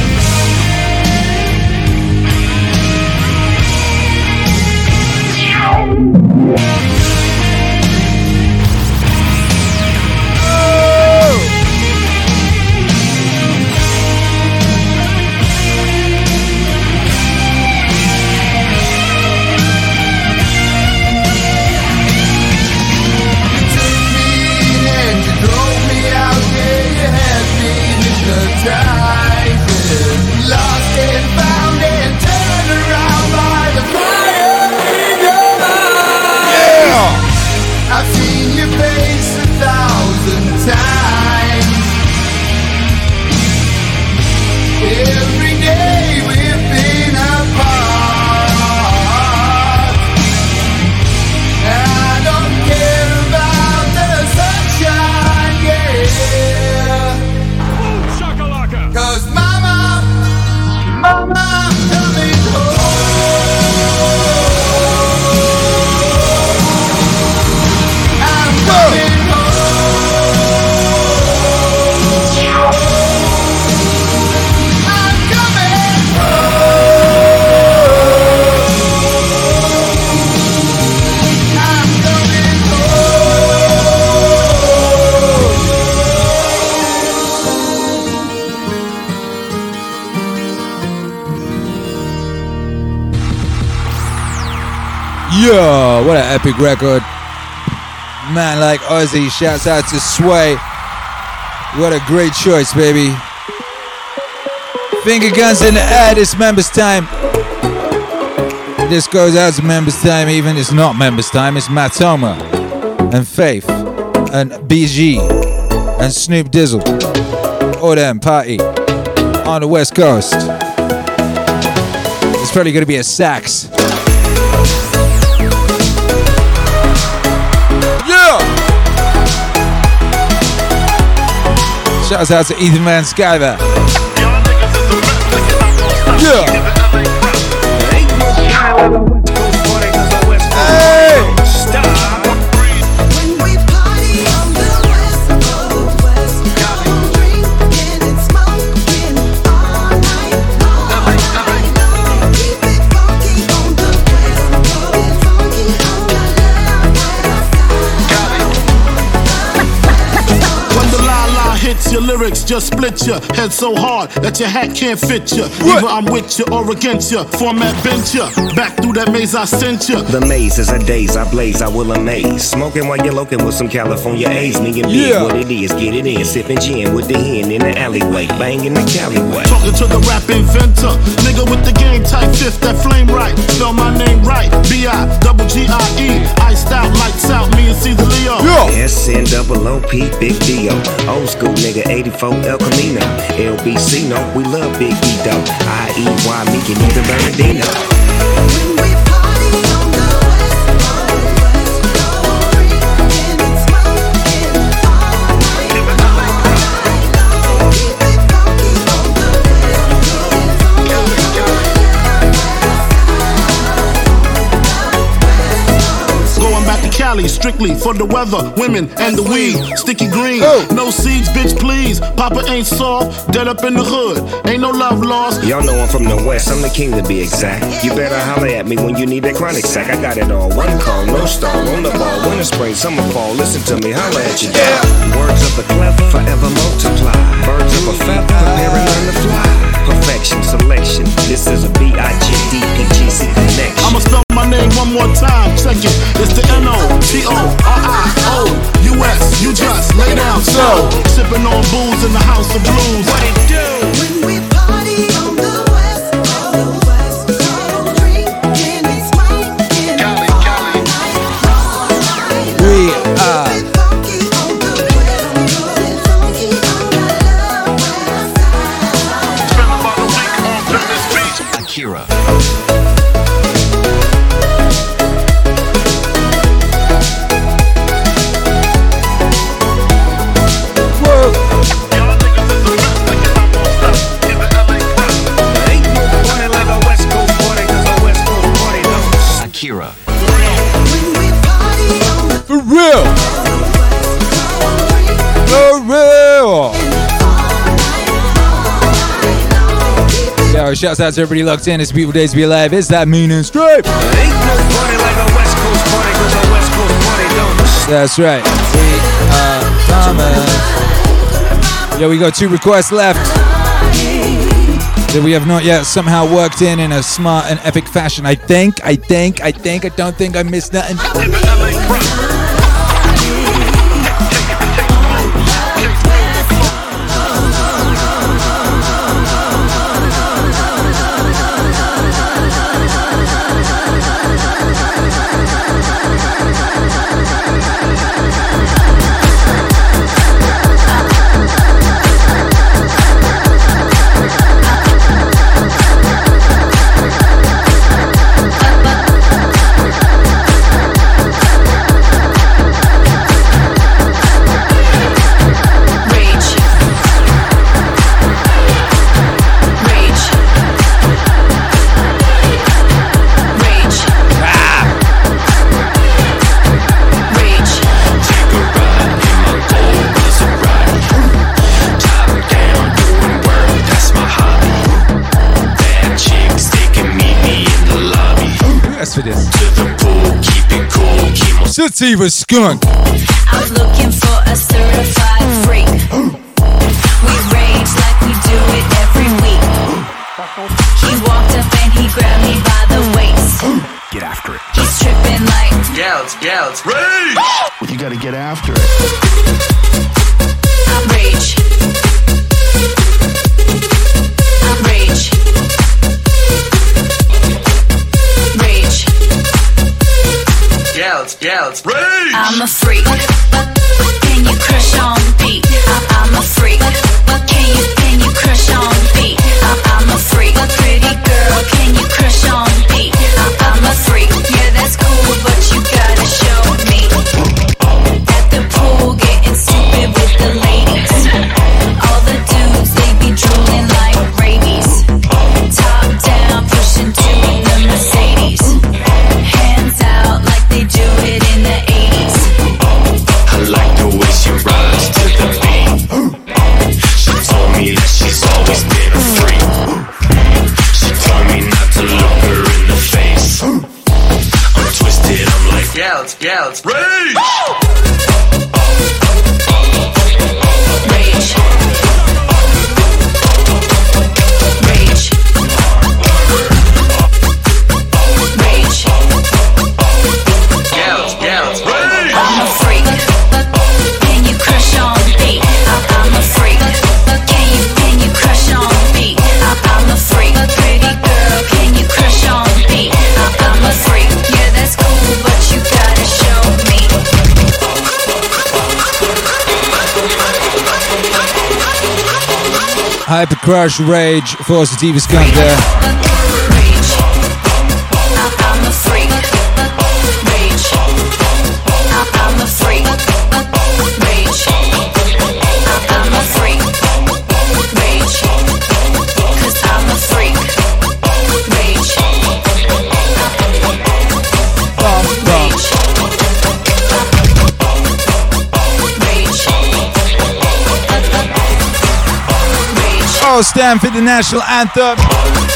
Speaker 2: Epic record. Man like Ozzy, shouts out to Sway. What a great choice, baby. Finger guns in the air, this members time. This goes out to members time, even it's not members time, it's Matoma and Faith and BG and Snoop Dizzle. All them party on the West Coast. It's probably gonna be a sax. Shouts out to Ethan Van Skyver. Yeah!
Speaker 28: Your just split your head so hard that your hat can't fit you. Either I'm with you or against you. Format bent you. Back through that maze I sent you.
Speaker 29: The maze is a daze, I blaze, I will amaze. Smoking while you're loking with some California A's. Me and big,
Speaker 28: Yeah.
Speaker 29: what it is, get it in. Sipping gin with the hen in the alleyway. Banging the Callaway.
Speaker 28: Talking to the rap inventor. Nigga with the game type fifth, that flame right. Spell my name right. B I double G I E. Iced out, lights out, me and Caesar Leo.
Speaker 29: S N double O P, big Dio. Old school nigga, 84 El Camino. LBC, no, we love Big E though. I E Y, me and even Bernardino.
Speaker 28: Cali, strictly for the weather, women, and the weed. Sticky green, no seeds, bitch, please. Papa ain't soft, dead up in the hood. Ain't no love lost.
Speaker 29: Y'all know I'm from the west, I'm the king to be exact. You better holler at me when you need that chronic sack. I got it all. One call, no star, on the ball, winter, spring, summer, fall. Listen to me, holla at you. Yeah. Words of the clever, forever multiply. Birds of a feather, prepare and learn to fly. Perfection, selection. This is a B-I-G-D-P-G-C connection.
Speaker 28: I'ma spell my name one more time. Check it. It's the N O T O R I O U S. You just lay down slow. Sipping on booze in the house of blues.
Speaker 2: Shouts out to everybody locked in. It's a beautiful days to be alive. It's that mean and straight. That's right. We coming. Yo, we got two requests left that we have not yet somehow worked in in a smart and epic fashion. I think, I think, I think, I don't think I missed nothing.
Speaker 30: Keep my
Speaker 2: skunk.
Speaker 19: I'm looking for a certified freak. We rage like we do it every week. He walked up and he grabbed me by the waist.
Speaker 30: Get after it.
Speaker 19: He's tripping like
Speaker 30: Gals, gals, rage!
Speaker 28: You gotta get after it.
Speaker 19: I'm rage. I'm rage. Rage.
Speaker 30: Gals, gals, rage!
Speaker 19: I'm a freak. Can you crush on beat? I'm a freak. Can you can you crush on beat? I'm a freak. Pretty girl, can you crush on beat?
Speaker 2: Hyper Crush Rage for Sativa skunk there. Stand for the national anthem.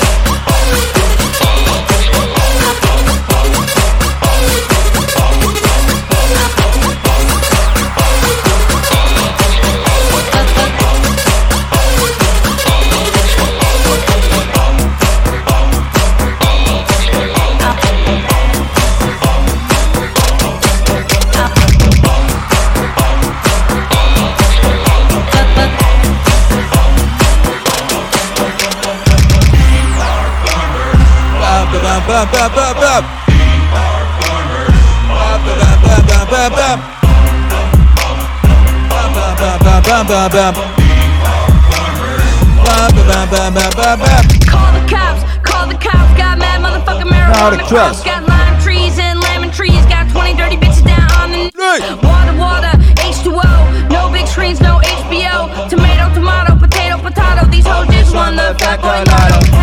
Speaker 2: bap, bap, bap, bap.
Speaker 19: Call the cops, call the cops. Got mad motherfucking marijuana
Speaker 2: crops.
Speaker 19: Got lime trees and lemon trees. Got 20 dirty bitches down on the. Water, water, H2O. No big screens, no HBO. Tomato, tomato, potato, potato. These hoes just want the fat boy lotto.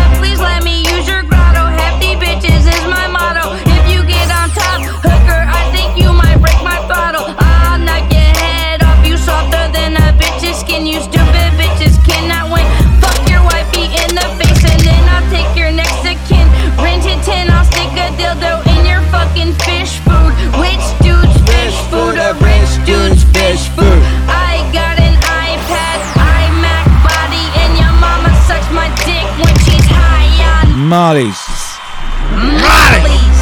Speaker 2: Molly's.
Speaker 19: Molly's.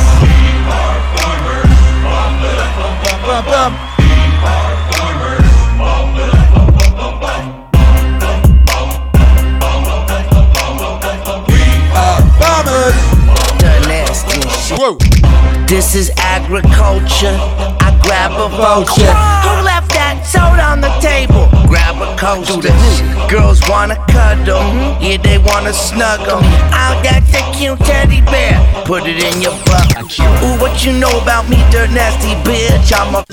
Speaker 30: Whoa. This is agriculture. I grab a vulture. Who left that soda on the table? Coaster. Girls wanna cuddle. Yeah, they wanna snuggle. I got the cute teddy bear. Put it in your butt. Ooh, what you know about me, dirt nasty bitch? I'm a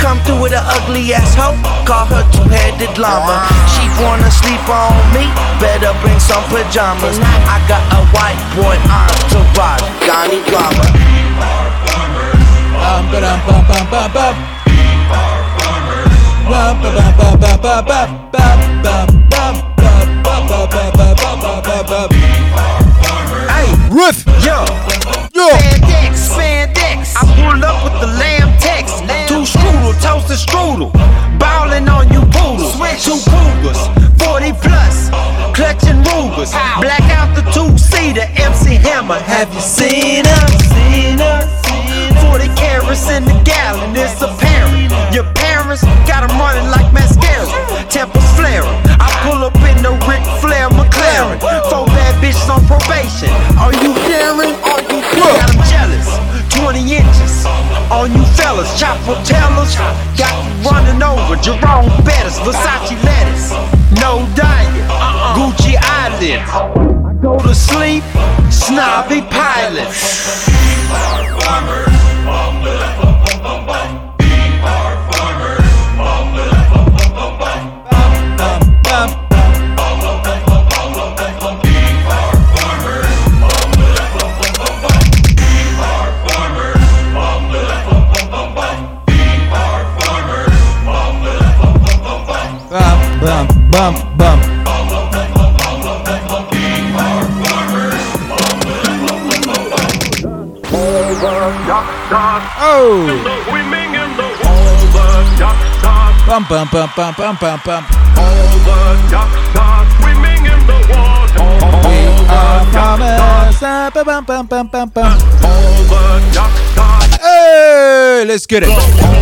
Speaker 30: come through with an ugly ass hoe. Call her two-headed llama. She wanna sleep on me. Better bring some pajamas. I got a white boy entourage. Johnny Drama.
Speaker 2: Bum, ba-dum, bum, bum, bum, bum.
Speaker 31: Hey,
Speaker 2: Riff.
Speaker 31: Yo.
Speaker 2: Yo.
Speaker 31: Spandex, spandex. I pulled up with the lamb text. Two strudel, toasted strudel. Ballin' on you poodles. Two cougars, 40 plus. Clutching Rugers. Black out the two-seater, MC Hammer. Have you? Seen fellas. Chopper tellers got you running over. Jerome Bettis, Versace lettuce. No diet, uh-uh. Gucci eyelids. Go to sleep, snobby pilots.
Speaker 2: Bum bum bum bum bum bum bum. All the swimming in the water. All we are All the. Hey, let's get it.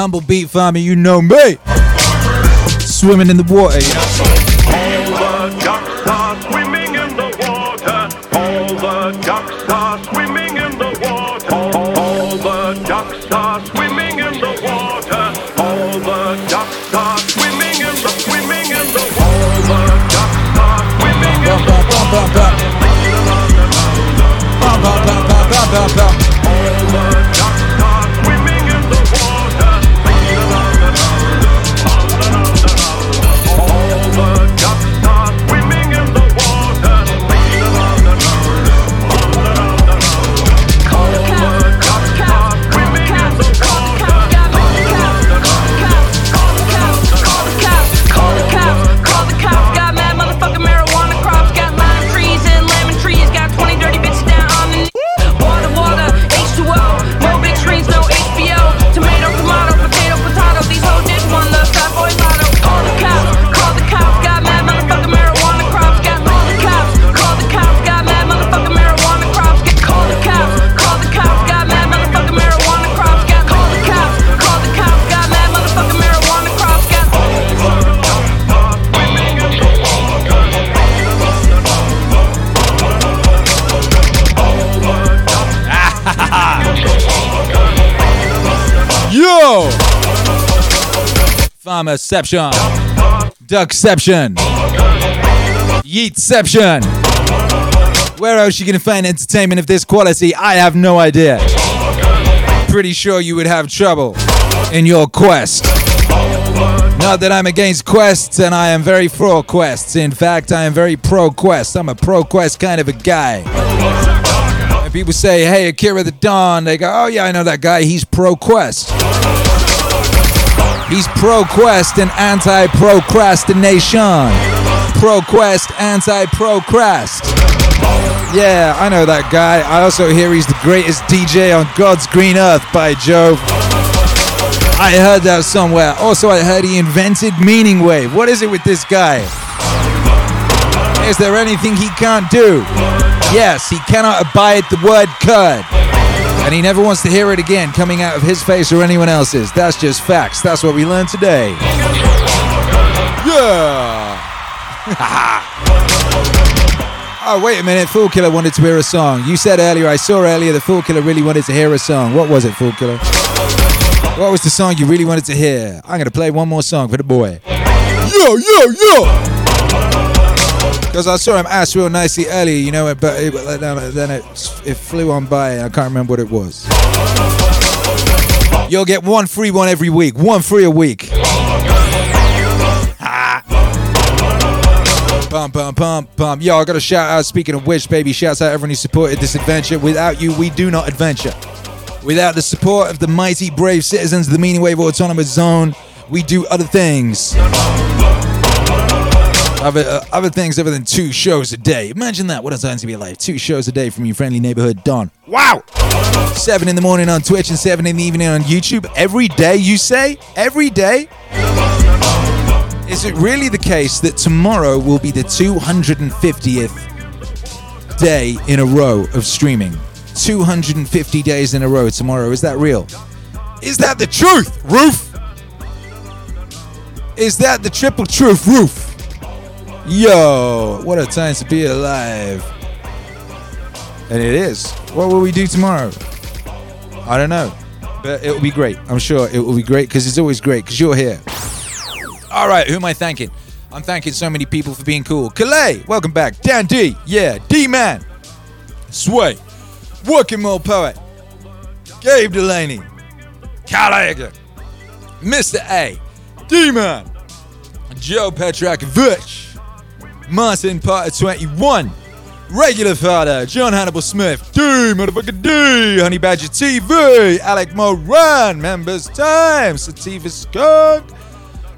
Speaker 2: Humble beat farmer, you know me. Swimming in the water. Farmerception. Duckception. Yeetception. Where else you gonna find entertainment of this quality? I have no idea. Pretty sure you would have trouble in your quest. Not that I'm against quests, and I am very pro quests. In fact, I am very pro quest. I'm a pro quest kind of a guy. When people say, hey, Akira the Don, they go, oh yeah, I know that guy. He's pro quest. He's pro quest and anti procrastination. Pro quest, anti procrast. Yeah, I know that guy. I also hear he's the greatest DJ on God's green earth, by Jove. I heard that somewhere. Also, I heard he invented Meaning Wave. What is it with this guy? Is there anything he can't do? Yes, he cannot abide the word curd. And he never wants to hear it again coming out of his face or anyone else's. That's just facts. That's what we learned today. Yeah. oh, wait a minute. Fool Killer wanted to hear a song. You said earlier, I saw earlier, the Fool Killer really wanted to hear a song. What was it, Fool Killer? What was the song you really wanted to hear? I'm going to play one more song for the boy. Yo, yo, yo! Because I saw him ask real nicely earlier, you know, but it, then it, it flew on by. I can't remember what it was. You'll get one free one every week. One free a week. Ah. Bum, bum, bum, bum. Yo, I got a shout out. Speaking of which, baby, shouts out everyone who supported this adventure. Without you, we do not adventure. Without the support of the mighty, brave citizens of the Meaning Wave Autonomous Zone, we do other things. Other, uh, other things other than two shows a day. Imagine that. What a time to be alive. Two shows a day from your friendly neighborhood Don. Wow! Seven in the morning on Twitch and seven in the evening on YouTube. Every day, you say? Every day? Is it really the case that tomorrow will be the 250th day in a row of streaming? 250 days in a row tomorrow. Is that real? Is that the truth, Roof? Is that the triple truth, Roof? Yo, what a time to be alive. And it is. What will we do tomorrow? I don't know. But it will be great. I'm sure it will be great because it's always great because you're here. All right, who am I thanking? I'm thanking so many people for being cool. Calais, welcome back. Dan D, yeah. D Man, Sway, Working Mole Poet, Gabe Delaney, Callagher, Mr. A, D Man, Joe Petrakovich, Martin Potter 21, Regular Father, John Hannibal Smith, D, motherfucker D, Honey Badger TV, Alec Moran, Members Time, Sativa Skunk,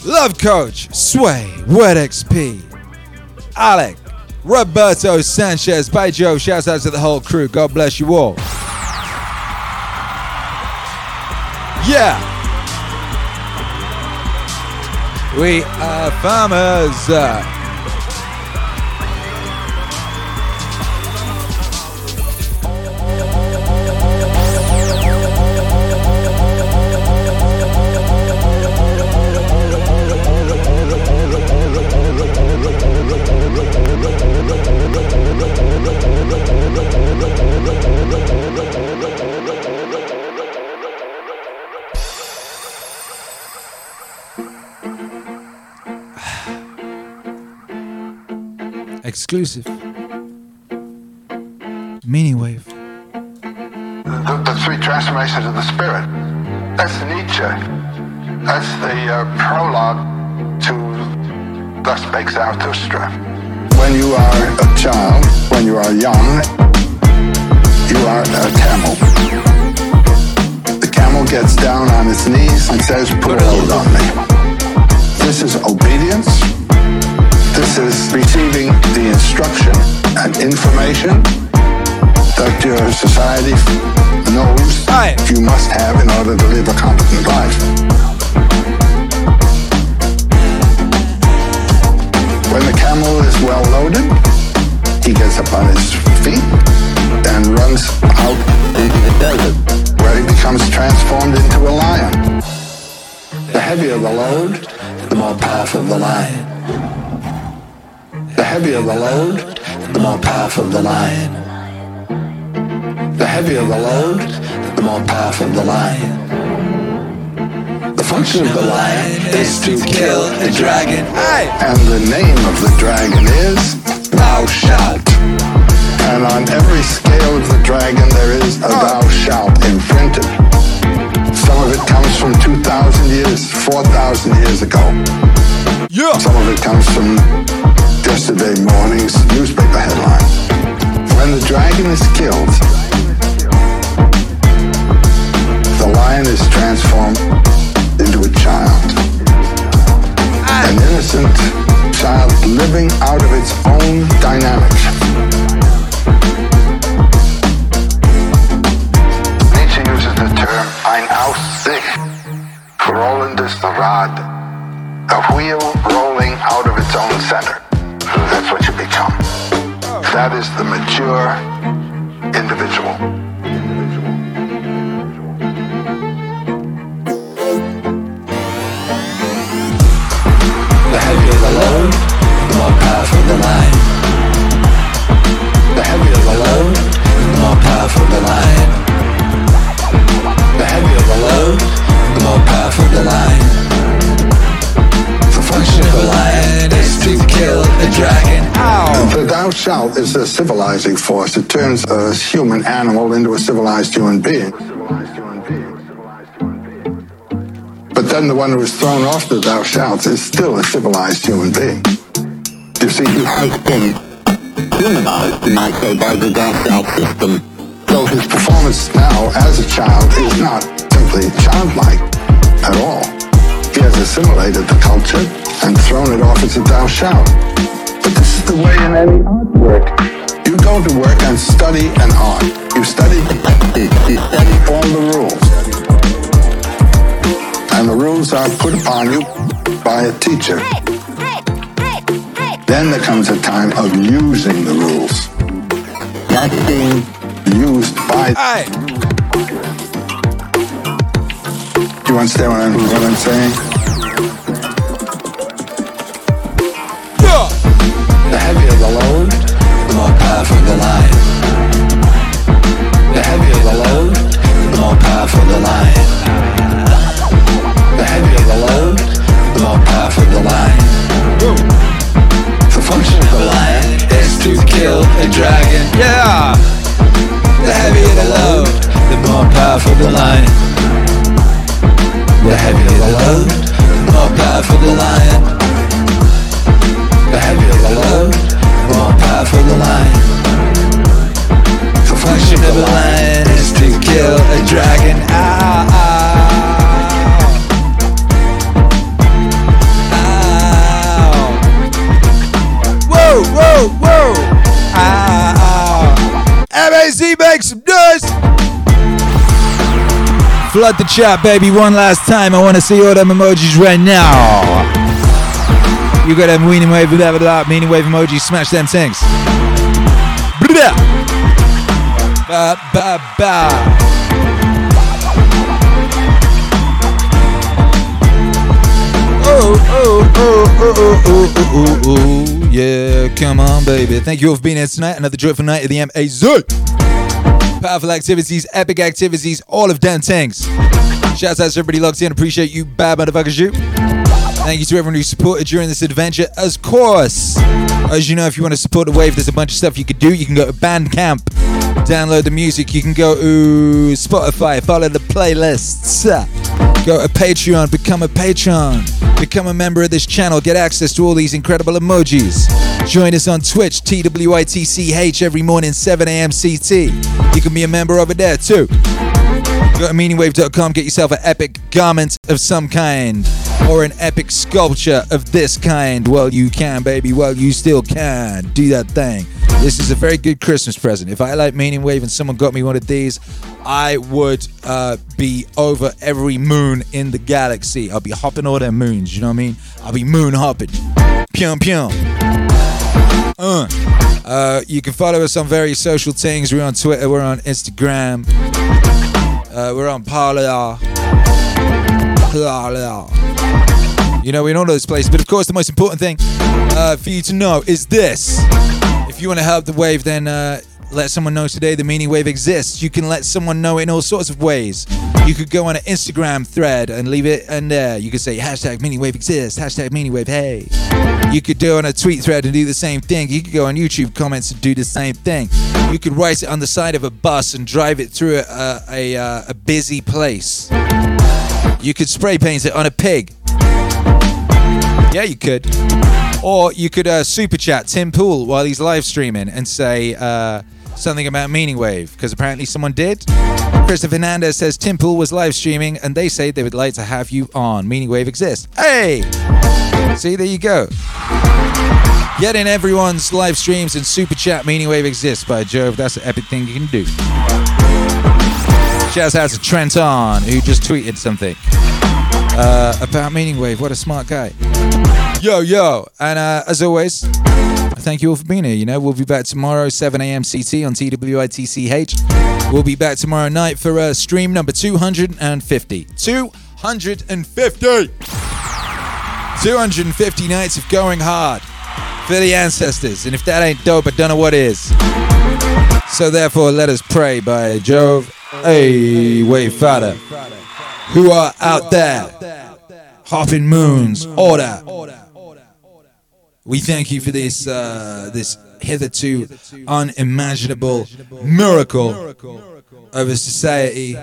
Speaker 2: Love Coach, Sway, Word XP, Alec, Roberto Sanchez, by Joe, shouts out to the whole crew. God bless you all. Yeah. We are farmers. Uh, Exclusive. Meaning wave.
Speaker 32: the, the three transformations of the spirit. That's Nietzsche. That's the uh, prologue to Thus Spake Zarathustra. When you are a child, when you are young, you are a camel. The camel gets down on its knees and says, put a load on me. This is obedience. This is receiving the instruction and information that your society knows you must have in order to live a competent life. When the camel is well loaded, he gets up on his feet and runs out into the desert, where he becomes transformed into a lion. The heavier the load, the more powerful the lion. The heavier the load, the more powerful the lion. The heavier the load, the more powerful the lion. The function of the lion is to kill the dragon. And the name of the dragon is Thou shalt. And on every scale of the dragon there is a Thou shalt imprinted. Some of it comes from 2,000 years, 4,000 years ago.
Speaker 2: Yeah.
Speaker 32: Some of it comes from yesterday morning's newspaper headline. When the dragon is killed, the lion is transformed into a child. An innocent child living out of its own dynamics. Nietzsche uses the term ein aus sich. rollendes Rad, a wheel rolling out of its own center. That's what you become. That is the mature individual.
Speaker 30: The heavier the load, the more powerful the lion. The heavier the load, the more powerful the lion. The heavier the load, the more powerful the lion. The function of the lion is to kill the dragon.
Speaker 32: The thou shalt is a civilizing force. It turns a human animal into a civilized human being. But then the one who is thrown off the thou shalt is still a civilized human being. You see, he has been humanized, you might say, by the thou shalt system. So his performance now as a child is not simply childlike at all. He has assimilated the culture and thrown it off as a thou shalt. But this is the way in any artwork. You go to work and study an art. You study. You study all the rules. And the rules are put upon you by a teacher. Then there comes a time of using the rules. That's being used by. Do you understand what I'm, what I'm saying?
Speaker 30: Powerful the lion. The heavier the load, the more powerful the lion. The heavier the load, the more powerful the lion. The function of the lion is to kill the dragon.
Speaker 2: Yeah.
Speaker 30: The heavier the load, the more powerful the lion. The heavier the load, the more powerful the lion. The heavier the load, the more powerful the lion. Function of the lion is to kill a dragon. Ow,
Speaker 2: Whoa, whoa, whoa. Ow, ow. Make some noise. Flood the chat, baby, one last time. I want to see all them emojis right now. You got them meaning wave, blah, blah, blah, meaning wave emojis. Smash them things. Blah. Ba, ba, ba. Oh, oh, oh, oh, oh, oh, oh, oh, oh, oh, yeah, come on, baby. Thank you all for being here tonight. Another joyful night at the MAZ. Powerful activities, epic activities, all of them things. Shouts out to everybody locked in. Appreciate you, bad motherfuckers, you. Thank you to everyone who supported during this adventure. Of course, as you know, if you want to support the wave, there's a bunch of stuff you could do. You can go to Bandcamp, download the music. You can go to Spotify, follow the playlists. Go to Patreon, become a patron, become a member of this channel, get access to all these incredible emojis. Join us on Twitch, TWITCH, every morning, 7 a.m. CT. You can be a member over there too. Go to meaningwave.com, get yourself an epic garment of some kind or an epic sculpture of this kind. Well, you can, baby. Well, you still can. Do that thing. This is a very good Christmas present. If I like Meaning Wave and someone got me one of these, I would uh, be over every moon in the galaxy. I'll be hopping all them moons, you know what I mean? I'll be moon hopping. Pyong pyong. Uh. Uh, you can follow us on various social things. We're on Twitter, we're on Instagram, uh, we're on Parler. You know, we're in all those places. But of course, the most important thing uh, for you to know is this. If you want to help the wave, then uh, let someone know today the meaning wave exists. You can let someone know in all sorts of ways. You could go on an Instagram thread and leave it in there. You could say hashtag meaning wave exists, hashtag meaning wave hey. You could do on a tweet thread and do the same thing. You could go on YouTube comments and do the same thing. You could write it on the side of a bus and drive it through a, a, a, a busy place. You could spray paint it on a pig. Yeah, you could. Or you could uh, super chat Tim Pool while he's live streaming and say uh, something about Meaning Wave, because apparently someone did. Christopher Hernandez says Tim Pool was live streaming and they say they would like to have you on. Meaning Wave exists. Hey! See, there you go. Get in everyone's live streams and super chat Meaning Wave exists by Jove. That's an epic thing you can do. Shouts out to Trenton, who just tweeted something uh, about Meaning Wave. What a smart guy. Yo, yo. And uh, as always, thank you all for being here. You know, we'll be back tomorrow, 7 a.m. CT on TWITCH. We'll be back tomorrow night for uh, stream number 250. 250! 250 nights of going hard for the ancestors. And if that ain't dope, I don't know what is. So therefore, let us pray by Jove. Hey, wave father. Who are out there? Hopping moons, order. We thank you for this, uh, this hitherto unimaginable miracle of a society,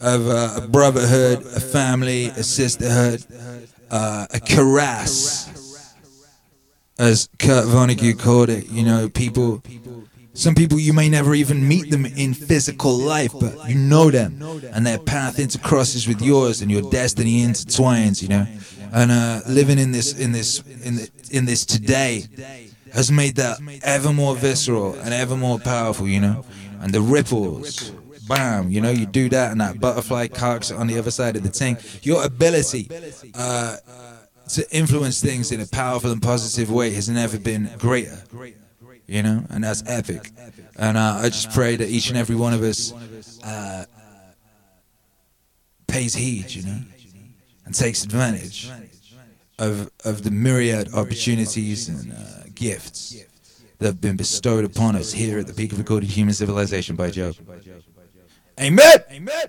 Speaker 2: of uh, a brotherhood, a family, a sisterhood, uh, a karass, as Kurt Vonnegut called it. You know, people. Some people you may never even meet them in physical life, but you know them, and their path intercrosses with yours, and your destiny intertwines. You know, and uh, living in this, in this, in the, in this today, has made that ever more visceral and ever more powerful. You know, and the ripples bam, you know, you do that and that butterfly cocks on the other side of the thing. Your ability uh, to influence things in a powerful and positive way has never been greater. You know, and that's epic. And uh, I just pray that each and every one of us uh, pays heed, you know, and takes advantage of, of the myriad opportunities and uh, gifts that have been bestowed upon us here at the peak of recorded human civilization by Joe. Amen. Amen.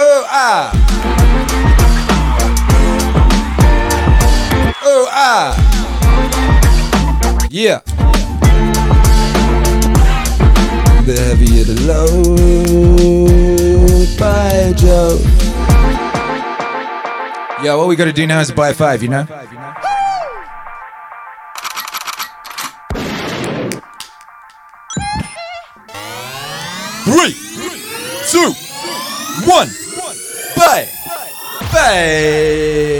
Speaker 2: Oh ah. Ah. Yeah. The heavier the load by Joe. Yeah, what we gotta do now is buy five, you know? Three, two, one, bye, bye.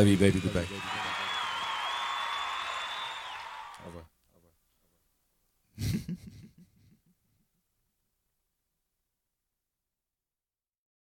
Speaker 2: Love you, baby. Goodbye.